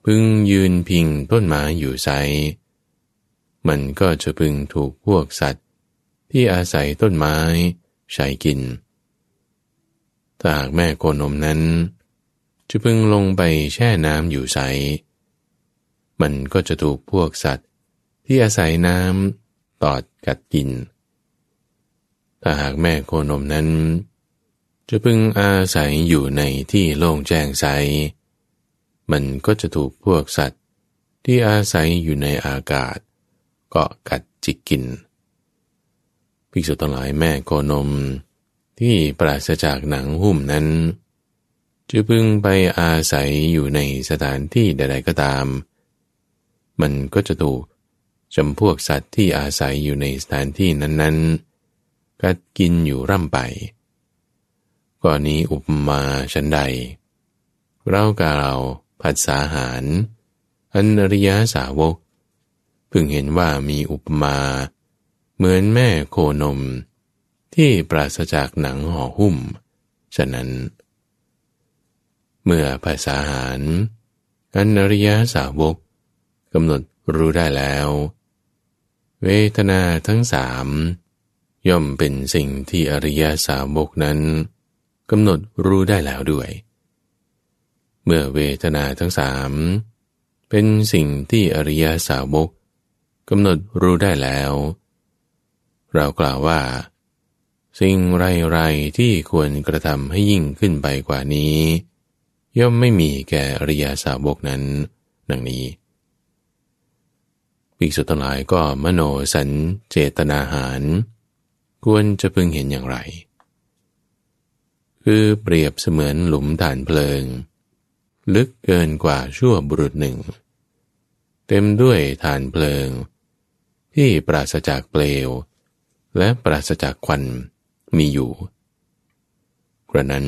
พึงยืนพิงต้นไม้อยู่ไซมันก็จะพึงถูกพวกสัตว์ ที่อาศัยต้นไม้ใช้กินถ้าหากแม่โคนมนั้น จะพึงลงไปแช่น้ำอยู่ใส มันก็จะถูกพวกสัตว์ที่อาศัยน้ำตอดกัดกิน ถ้าหากแม่โคนมนั้น จะพึงอาศัยอยู่ในที่โล่งแจ้งใส มันก็จะถูกพวกสัตว์ที่อาศัยอยู่ในอากาศเกาะกัดจิกกิน ภิกษุทั้งหลายแม่โคนม ที่ปราศจากหนังหุ้มนั้นจะพึงไปอาศัยอยู่ในสถานที่ใดๆก็ตาม มันก็จะถูกจำพวกสัตว์ที่อาศัยอยู่ในสถานที่นั้นๆ กัดกินอยู่ร่ำไปก่อนนี้อุปมาชันใด เรากาเราผัดสาหาร อันริยาสาวก พึงเห็นว่ามีอุปมา เหมือนแม่โคนม ที่ปราศจากหนังห่อหุ้ม ฉะนั้น เมื่อภาษาหารอันอริยสาวกกำหนดรู้ได้แล้ว เวทนาทั้งสามย่อมเป็นสิ่งที่อริยสาวกนั้นกำหนดรู้ได้แล้วด้วย เมื่อเวทนาทั้งสามเป็นสิ่งที่อริยสาวกกำหนดรู้ได้แล้ว เรากล่าวว่า สิ่งไรๆที่ควรกระทำให้ยิ่งขึ้นไปกว่านี้ ย่อมไม่มีแก่อริยสาวกนั้น ดังนี้ภิกษุทั้งหลายก็มโนสัญเจตนาหาร ควรจะพึงเห็นอย่างไร คือเปรียบเสมือนหลุมฐานเพลิง ลึกเกินกว่าชั่วบุรุษหนึ่ง เต็มด้วยฐานเพลิง ที่ปราศจากเปลว และปราศจากควันมีอยู่ กระนั้น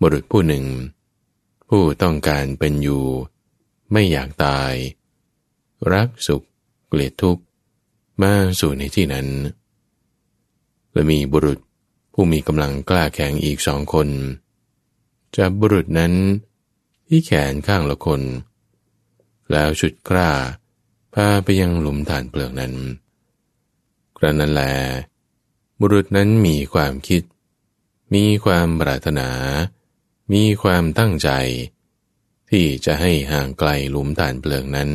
บุรุษผู้หนึ่ง ผู้ต้องการเป็นอยู่ ไม่อยากตาย รักสุข เกลียดทุกข์มาสู่ในที่นั้น และมีบุรุษผู้มีกำลังกล้าแข็งอีกสองคน จับบุรุษนั้นที่แขนข้างละคน แล้วชุดกล้าพาไปยังหลุมฐานเปลือกนั้น ระนั้นแล บุรุษนั้นมีความคิด มีความปรารถนา มีความตั้งใจ ที่จะให้ห่างไกลหลุมฐานเปลือกนั้น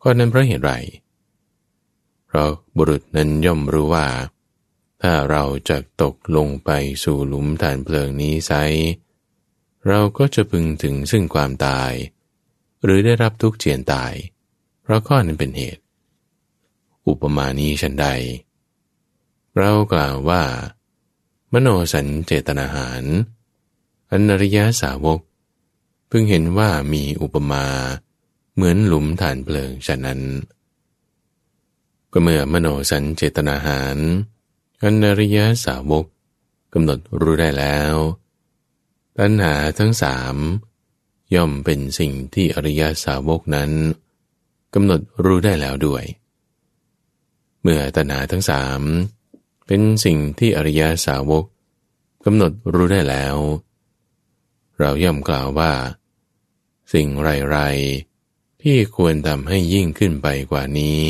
ข้อนั้นเพราะเหตุไร เพราะบุรุษนั้นย่อมรู้ว่า ถ้าเราจะตกลงไปสู่หลุมฐานเพลิงนี้ไซเราก็จะพึงถึงซึ่งความตาย หรือได้รับทุกข์เจียนตาย เพราะข้อนั้นเป็นเหตุ อุปมานี้ฉันใด เรากล่าวว่า มโนสัญเจตนาหารอนริยาสาวก เพึงเห็นว่ามีอุปมาเหมือนหลุมฐานเพลิงฉะนั้น ก็เมื่อมโนสัญเจตนาหารอนริยาสาวกกำหนดรู้ได้แล้ว ตัณหาทั้งสามย่อมเป็นสิ่งที่อริยาสาวกนั้นกำหนดรู้ได้แล้วด้วย เมื่อตัณหาทั้งสามเป็นสิ่งที่อริยสาวกกำหนดรู้ได้แล้ว เราย่อมกล่าวว่า สิ่งไรๆที่ควรทำให้ยิ่งขึ้นไปกว่านี้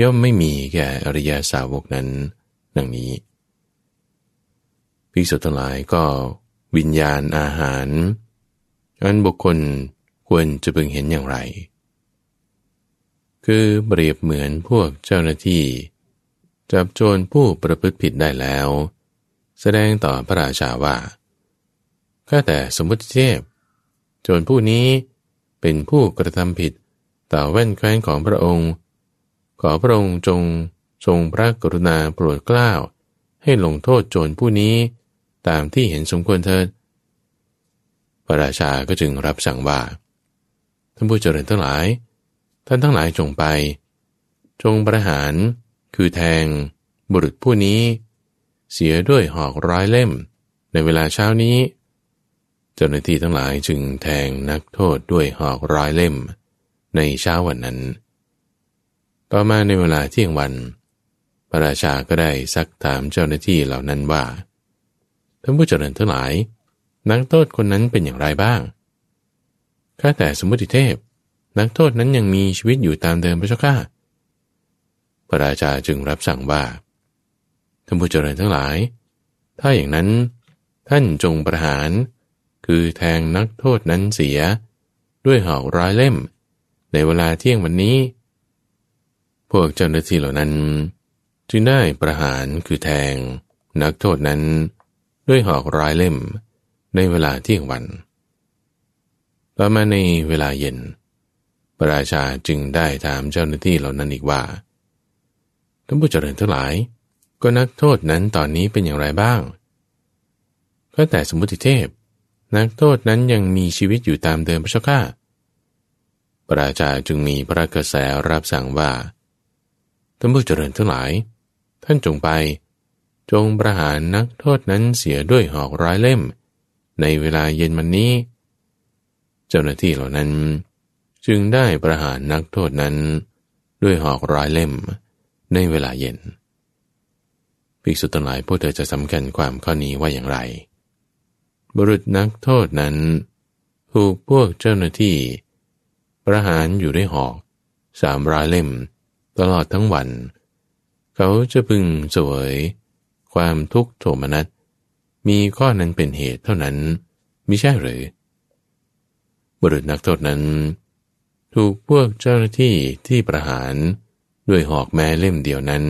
ย่อมไม่มีแก่อริยสาวกนั้น ดังนี้ภิกษุทั้งหลายก็วิญญาณอาหาร อันบุคคลควรจะพึงเห็นอย่างไร คือเปรียบเหมือนพวกเจ้าหน้าที่ จับโจรผู้ประพฤติผิดได้แล้ว แสดงต่อพระราชาว่าข้าแต่สมมติเทพโจรผู้นี้เป็นผู้กระทำผิดต่อแว่นแคว้นของพระองค์ ขอพระองค์จงทรงพระกรุณาโปรดเกล้า ให้ลงโทษโจรผู้นี้ตามที่เห็นสมควรเถิด พระราชาก็จึงรับสั่งว่าท่านผู้เจริญทั้งหลาย ท่านทั้งหลายจงไป จงประหาร คือแทง บุรุษผู้นี้ เสียด้วยหอกร้อยเล่ม ในเวลาเช้านี้ เจ้าหน้าที่ทั้งหลายจึงแทงนักโทษด้วยหอกร้อยเล่ม ในเช้าวันนั้น ต่อมาในเวลาเที่ยงวัน พระราชาก็ได้ซักถามเจ้าหน้าที่เหล่านั้นว่า ท่านผู้เจริญทั้งหลาย นักโทษคนนั้นเป็นอย่างไรบ้าง ข้าแต่สมมติเทพ นักโทษนั้นยังมีชีวิตอยู่ตามเดิมพระเจ้าข้าพระราชาจึงรับสั่งว่าท่านผู้เจริญทั้งหลาย ถ้าอย่างนั้น ท่านจงประหาร คือแทงนักโทษนั้นเสีย ด้วยหอกร้ายเล่ม ในเวลาเที่ยงวันนี้ พวกเจ้าหน้าที่เหล่านั้น จึงได้ประหารคือแทง นักโทษนั้น ด้วยหอกร้ายเล่ม ในเวลาเที่ยงวัน ต่อมาในเวลาเย็น พระราชาจึงได้ถามเจ้าหน้าที่เหล่านั้นอีกว่าท่านผู้เจริญทั้งหลาย ก็นักโทษนั้นตอนนี้เป็นอย่างไรบ้าง ก็แต่สมมติเทพ นักโทษนั้นยังมีชีวิตอยู่ตามเดิมพระเจ้าข้าพระราชาจึงมีพระกระแสรับสั่งว่าท่านผู้เจริญทั้งหลาย ท่านจงไป จงประหารนักโทษนั้นเสียด้วยหอกร้ายเล่ม ในเวลาเย็นวันนี้ เจ้าหน้าที่เหล่านั้น จึงได้ประหารนักโทษนั้น ด้วยหอกร้ายเล่มในเวลาเย็นภิกษุทั้งหลายพวกเธอจะสำคัญความข้อนี้ว่าอย่างไร บุรุษนักโทษนั้นถูกพวกเจ้าหน้าที่ ประหารอยู่ด้วยหอกสามร้ายเล่ม ตลอดทั้งวัน เขาจะพึงสวย ความทุกข์โทมนัสมีข้อนั้นเป็นเหตุเท่านั้นมิใช่หรือ บุรุษนักโทษนั้น ถูกพวกเจ้าหน้าที่ที่ประหารด้วยหอกแม้เล่มเดียวนั้น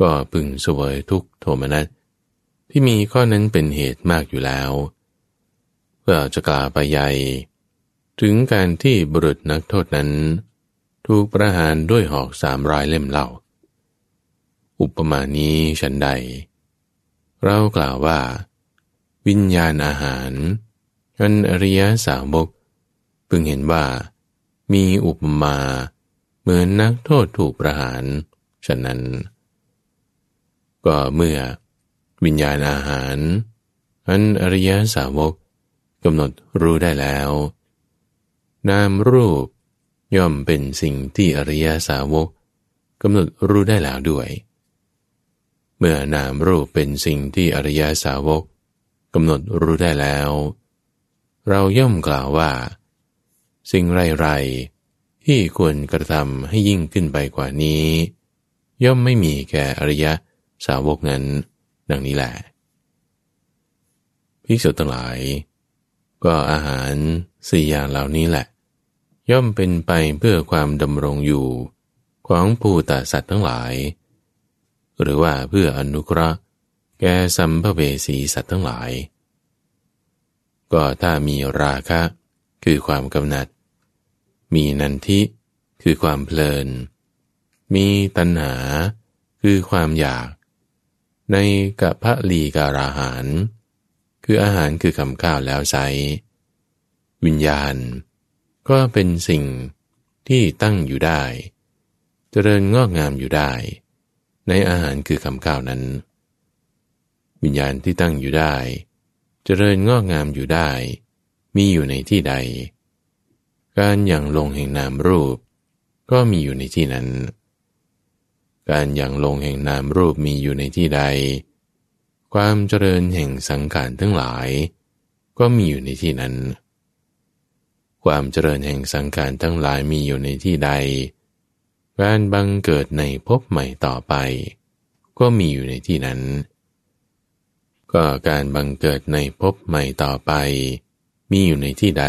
ก็พึงสวยทุกโทมนัสที่มีข้อนั้นเป็นเหตุมากอยู่แล้ว เพื่อจะกล่าวไปใหญ่ถึงการที่บุรุษนักโทษนั้น ถูกประหารด้วยหอกสามรายเล่มเล่า อุปมานี้ฉันใด เรากล่าวว่า วิญญาณอาหารอันอริยสาวกพึงเห็นว่า มีอุปมาเหมือนนักโทษถูกประหาร ฉะนั้น ก็เมื่อวิญญาณอาหารอันอริยสาวกกำหนดรู้ได้แล้ว นามรูปย่อมเป็นสิ่งที่อริยสาวกกำหนดรู้ได้แล้วด้วย เมื่อนามรูปเป็นสิ่งที่อริยสาวกกำหนดรู้ได้แล้ว เราย่อมกล่าวว่า สิ่งไรๆที่ควรกระทำให้ยิ่งขึ้นไปกว่านี้ ย่อมไม่มีแก่อริยสาวกนั้น ดังนี้แหละภิกษุทั้งหลาย ก็อาหารสี่อย่างเหล่านี้แหละ ย่อมเป็นไปเพื่อความดำรงอยู่ ของภูตสัตว์ทั้งหลาย หรือว่าเพื่ออนุเคราะห์แก่สัมภเวสีสัตว์ทั้งหลาย ก็ถ้ามีราคะคือความกำหนัด มีนันทิคือความเพลิน มีตัณหา คือความอยาก ในกะพะลีการาหาร คืออาหารคือคำข้าวแล้วใช้วิญญาณ ก็เป็นสิ่งที่ตั้งอยู่ได้ เจริญงอกงามอยู่ได้ ในอาหารคือคำข้าวนั้น วิญญาณที่ตั้งอยู่ได้ เจริญงอกงามอยู่ได้ มีอยู่ในที่ใด การอย่างลงแห่งนามรูป ก็มีอยู่ในที่นั้น การอย่างลงแห่งนามรูปมีอยู่ในที่ใด ความเจริญแห่งสังขารทั้งหลาย ก็มีอยู่ในที่นั้น ความเจริญแห่งสังขารทั้งหลายมีอยู่ในที่ใด การบังเกิดในภพใหม่ต่อไป ก็มีอยู่ในที่นั้น ก็การบังเกิดในภพใหม่ต่อไป มีอยู่ในที่ใด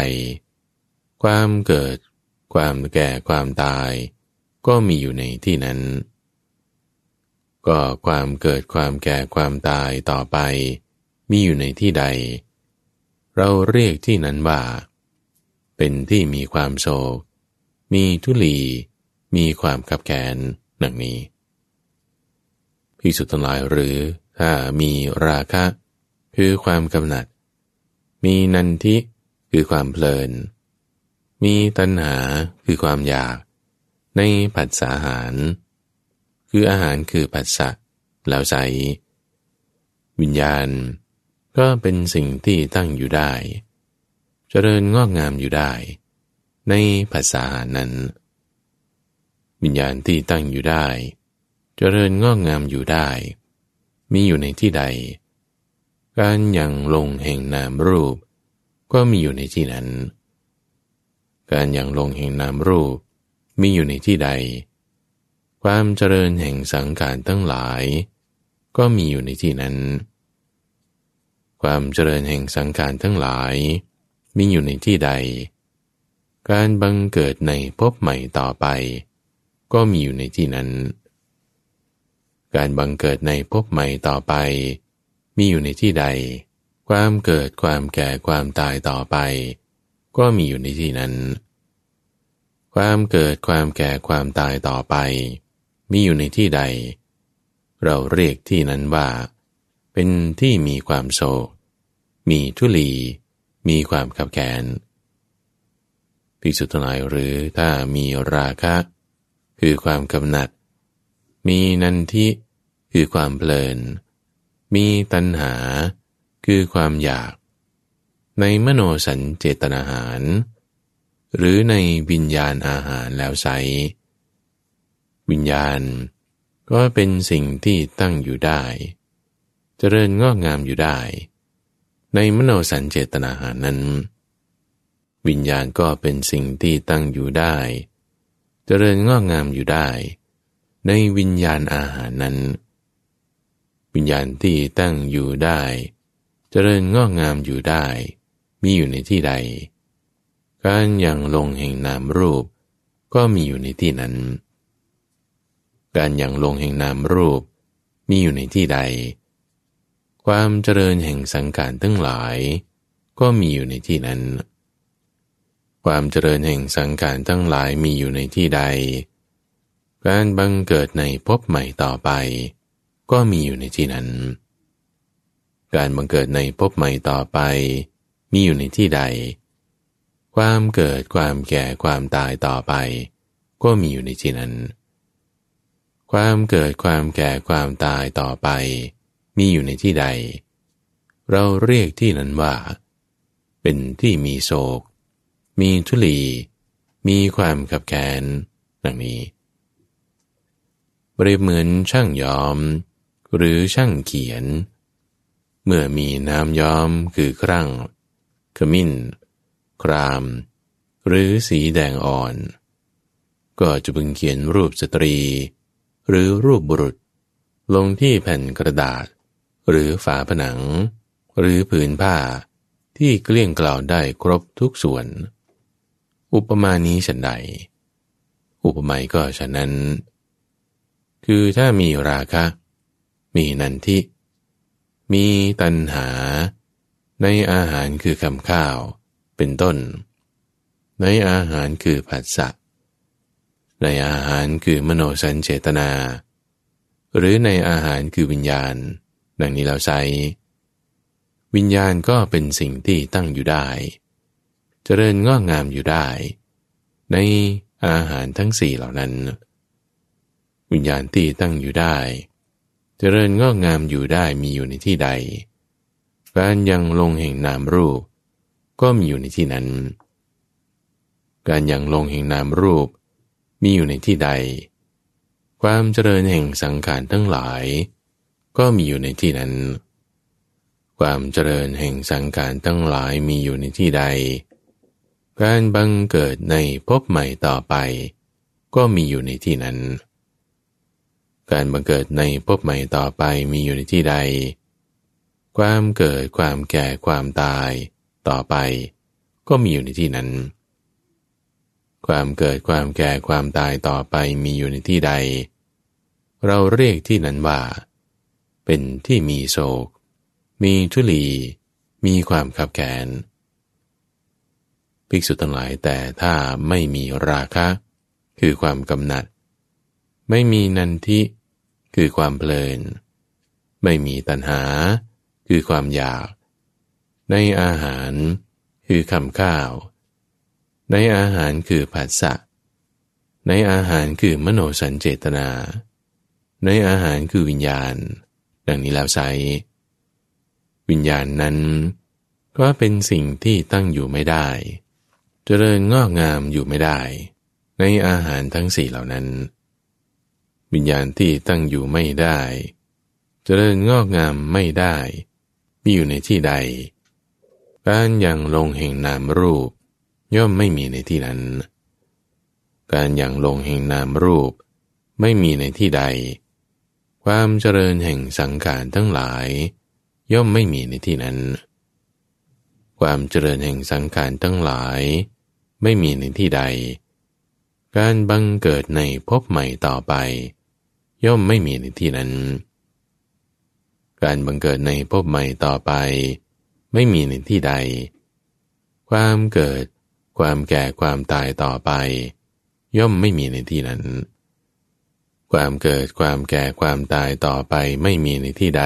ความเกิด ความแก่ความตาย ก็มีอยู่ในที่นั้น ก็ความเกิดความแก่ความตายต่อไป มีอยู่ในที่ใด เราเรียกที่นั้นว่า เป็นที่มีความโศก มีทุลีมีความขับแขนดังนี้พิสุทธิ์หลายหรือถ้ามีราคะ คือความกำหนัด มีนันทิคือความเพลิน มีตัณหาคือความอยาก ในผัสสาหาร คืออาหารคือผัสสะแล้วใจวิญญาณ ก็เป็นสิ่งที่ตั้งอยู่ได้ เจริญงอกงามอยู่ได้ ในภาษานั้น วิญญาณที่ตั้งอยู่ได้ เจริญงอกงามอยู่ได้ มีอยู่ในที่ใด การยังลงแห่งนามรูป ก็มีอยู่ในที่นั้น การยังลงแห่งนามรูปมีอยู่ในที่ใด ความเจริญแห่งสังขารทั้งหลาย ก็มีอยู่ในที่นั้น ความเจริญแห่งสังขารทั้งหลาย มีอยู่ในที่ใด การบังเกิดในภพใหม่ต่อไป ก็มีอยู่ในที่นั้น การบังเกิดในภพใหม่ต่อไป มีอยู่ในที่ใด ความเกิดความแก่ความตายต่อไป ก็มีอยู่ในที่นั้น ความเกิดความแก่ความตายต่อไป มีอยู่ในที่ใด เราเรียกที่นั้นว่า เป็นที่มีความโศก มีทุลี มีความขับแขนภิกษุทั้งหลายหรือถ้ามีราคะ คือความกำหนัด มีนันทิคือความเพลิน มีตัณหา คือความอยาก ในมโนสัญเจตนาหาร หรือในวิญญาณอาหารแล้วใสวิญญาณ ก็เป็นสิ่งที่ตั้งอยู่ได้จเจริญงอกงามอยู่ได้ ในมโนสัญเจตนาหานั้น วิญญาณก็เป็นสิ่งที่ตั้งอยู่ได้เจริญงอกงามอยู่ได้ ในวิญญาณอาหารนั้น วิญญาณที่ตั้งอยู่ได้เจริญงอกงามอยู่ได้ มีอยู่ในที่ใด การย่างลงแห่งนามรูป ก็มีอยู่ในที่นั้น การย่างลงแห่งนามรูป มีอยู่ในที่ใด ความเจริญแห่งสังขารทั้งหลาย ก็มีอยู่ในที่นั้น ความเจริญแห่งสังขารทั้งหลายมีอยู่ในที่ใด การบังเกิดในภพใหม่ต่อไป ก็มีอยู่ในที่นั้นการบังเกิดในภพใหม่ต่อไป มีอยู่ในที่ใด ความเกิดความแก่ความตายต่อไป ก็มีอยู่ในที่นั้น ความเกิดความแก่ความตายต่อไป มีอยู่ในที่ใด เราเรียกที่นั้นว่า เป็นที่มีโศก มีทุลี มีความขับแคนดังนี้เปรียบเหมือนช่างย้อม หรือช่างเขียน เมื่อมีน้ำย้อมคือครั่ง ขมิ้น คราม หรือสีแดงอ่อน ก็จะพึงเขียนรูปสตรี หรือรูปบุรุษ ลงที่แผ่นกระดาษ หรือฝาผนัง หรือผืนผ้าที่เกลี้ยงกล่าวได้ครบทุกส่วน อุปมานี้ฉันใด อุปไมยก็ฉะนั้น คือถ้ามีราคะ มีนันทิ มีตัณหา ในอาหารคือคำข้าว เป็นต้น ในอาหารคือผัสสะในอาหารคือมโนสัญเจตนา หรือในอาหารคือวิญญาณ ดังนี้เราใช้วิญญาณก็เป็นสิ่งที่ตั้งอยู่ได้ เจริญงอกงามอยู่ได้ ในอาหารทั้งสี่เหล่านั้น วิญญาณที่ตั้งอยู่ได้ เจริญงอกงามอยู่ได้มีอยู่ในที่ใด การยังลงแห่งนามรูป ก็มีอยู่ในที่นั้น การยังลงแห่งนามรูป มีอยู่ในที่ใด ความเจริญแห่งสังขารทั้งหลาย ก็มีอยู่ในที่นั้น ความเจริญแห่งสังการทั้งหลายมีอยู่ในที่ใด การบังเกิดในภพใหม่ต่อไป ก็มีอยู่ในที่นั้น การบังเกิดในภพใหม่ต่อไปมีอยู่ในที่ใด ความเกิดความแก่ความตายต่อไป ก็มีอยู่ในที่นั้น ความเกิดความแก่ความตายต่อไปมีอยู่ในที่ใด เราเรียกที่นั้นว่า เป็นที่มีโศก มีทุลี มีความขับแขนภิกษุทั้งหลายแต่ถ้าไม่มีราคะ คือความกำหนัด ไม่มีนันทิ คือความเพลิน ไม่มีตัณหา คือความอยาก ในอาหารคือคำข้าว ในอาหารคือผัสสะ ในอาหารคือมโนสัญเจตนา ในอาหารคือวิญญาณ ดังนี้แล้วใช้วิญญาณนั้น ก็เป็นสิ่งที่ตั้งอยู่ไม่ได้จเจริญงอกงามอยู่ไม่ได้ ในอาหารทั้งสี่เหล่านั้น วิญญาณที่ตั้งอยู่ไม่ได้จเจริญงอกงามไม่ได้ มีอยู่ในที่ใด การยังลงแห่งนามรูป ย่อมไม่มีในที่นั้น การยังลงแห่งนามรูป ไม่มีในที่ใด ความเจริญแห่งสังขารทั้งหลาย ย่อมไม่มีในที่นั้น ความเจริญแห่งสังขารทั้งหลาย ไม่มีในที่ใด การบังเกิดในภพใหม่ต่อไป ย่อมไม่มีในที่นั้น การบังเกิดในภพใหม่ต่อไป ไม่มีในที่ใด ความเกิด ความแก่ความตายต่อไป ย่อมไม่มีในที่นั้น ความเกิดความแก่ความตายต่อไปไม่มีในที่ใด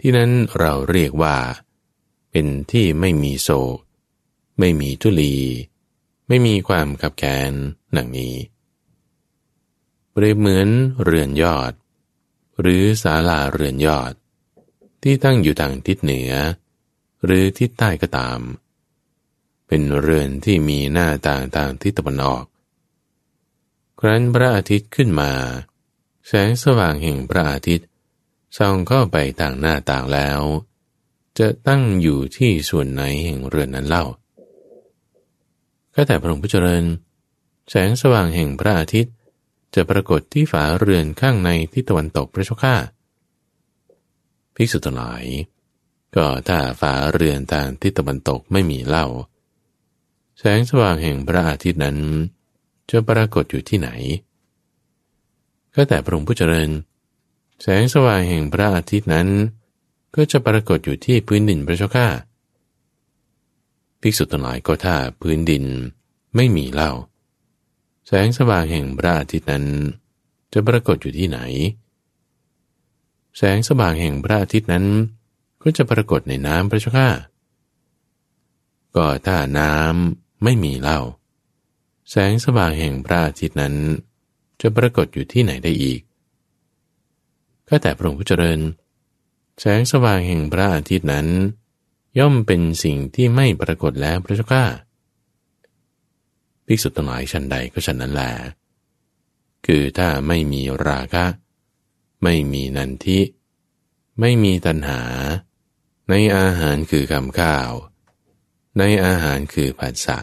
ที่นั้นเราเรียกว่า เป็นที่ไม่มีโศก ไม่มีทุลี ไม่มีความขับแค้นหนังนี้เปรียบเหมือนเรือนยอด หรือศาลาเรือนยอด ที่ตั้งอยู่ทางทิศเหนือ หรือทิศใต้ก็ตาม เป็นเรือนที่มีหน้าต่างทางทิศตะวันออก ครั้นพระอาทิตย์ขึ้นมา แสงสว่างแห่งพระอาทิตย์ส่องเข้าไปต่างหน้าต่างแล้ว จะตั้งอยู่ที่ส่วนไหนแห่งเรือนนั้นเล่าก็แต่พระองค์ผู้เจริญ แสงสว่างแห่งพระอาทิตย์ จะปรากฏที่ฝาเรือนข้างในที่ตะวันตกพระชก้าภิกษุทั้งหลาย ก็ถ้าฝาเรือนทางทิศตะวันตกไม่มีเล่าแสงสว่างแห่งพระอาทิตย์นั้น จะปรากฏอยู่ที่ไหน ก็แต่พระองค์ผู้เจริญ แสงสว่างแห่งพระอาทิตย์นั้น ก็จะปรากฏอยู่ที่พื้นดินพระเจ้าข้าภิกษุทั้งหลายก็ถ้าพื้นดินไม่มีเล่า แสงสว่างแห่งพระอาทิตย์นั้น จะปรากฏอยู่ที่ไหน แสงสว่างแห่งพระอาทิตย์นั้น ก็จะปรากฏในน้ำพระเจ้าข้าก็ถ้าน้ำไม่มีเล่า แสงสว่างแห่งพระอาทิตย์นั้น จะปรากฏอยู่ที่ไหนได้อีกก็แต่พระองค์ผู้เจริญ แสงสว่างแห่งพระอาทิตย์นั้น ย่อมเป็นสิ่งที่ไม่ปรากฏแล้วพระเจ้าข้า ภิกษุทั้งหลายชั้นใดก็ชั้นนั้นแหละคือถ้าไม่มีราคะ ไม่มีนันทิ ไม่มีตัณหา ในอาหารคือคำข้าว ในอาหารคือผัสสะ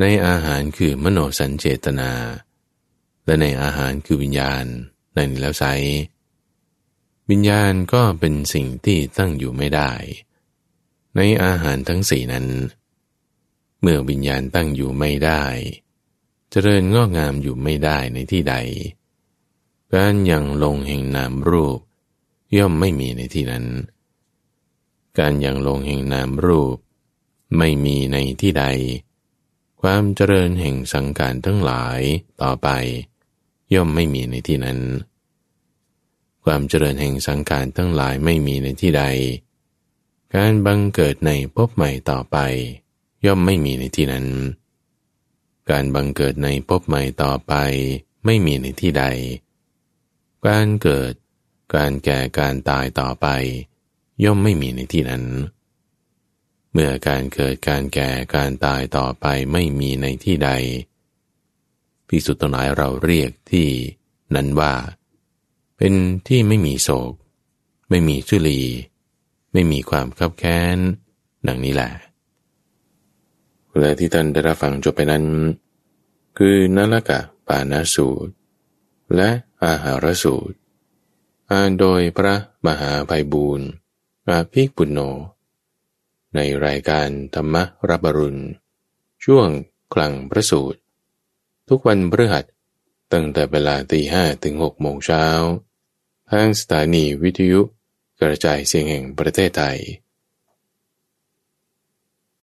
ในอาหารคือมโนสัญเจตนา และในอาหารคือวิญญาณในนี้แล้วไซวิญญาณก็เป็นสิ่งที่ตั้งอยู่ไม่ได้ ในอาหารทั้งสี่นั้น เมื่อวิญญาณตั้งอยู่ไม่ได้ เจริญงอกงามอยู่ไม่ได้ในที่ใด การยังลงแห่งนามรูป ย่อมไม่มีในที่นั้น การยังลงแห่งนามรูป ไม่มีในที่ใด ความเจริญแห่งสังการทั้งหลายต่อไป ย่อมไม่มีในที่นั้น ความเจริญแห่งสังขารทั้งหลายไม่มีในที่ใด การบังเกิดในภพใหม่ต่อไป ย่อมไม่มีในที่นั้น การบังเกิดในภพใหม่ต่อไปไม่มีในที่ใด การเกิด การแก่การตายต่อไป ย่อมไม่มีในที่นั้น เมื่อการเกิดการแก่การตายต่อไปไม่มีในที่ใดพิสุทธิ์ตหลายเราเรียกที่นั้นว่า เป็นที่ไม่มีโศก ไม่มีชุลี ไม่มีความคับแค้น ดังนี้แหละ และที่ท่านได้รับฟังจบไปนั้น คือนลกะปานาสูตร และอาหารสูตร อ่านโดยพระมหาภัยบูรณ์อาภิปุณโญในรายการธรรมรับรุณ ช่วงคลังพระสูตร ทุกวันพฤหัสตั้งแต่เวลาตีห้ถึงหกโมงเช้าทางสถานีวิทยุกระจายเสียงแห่งประเทศไทย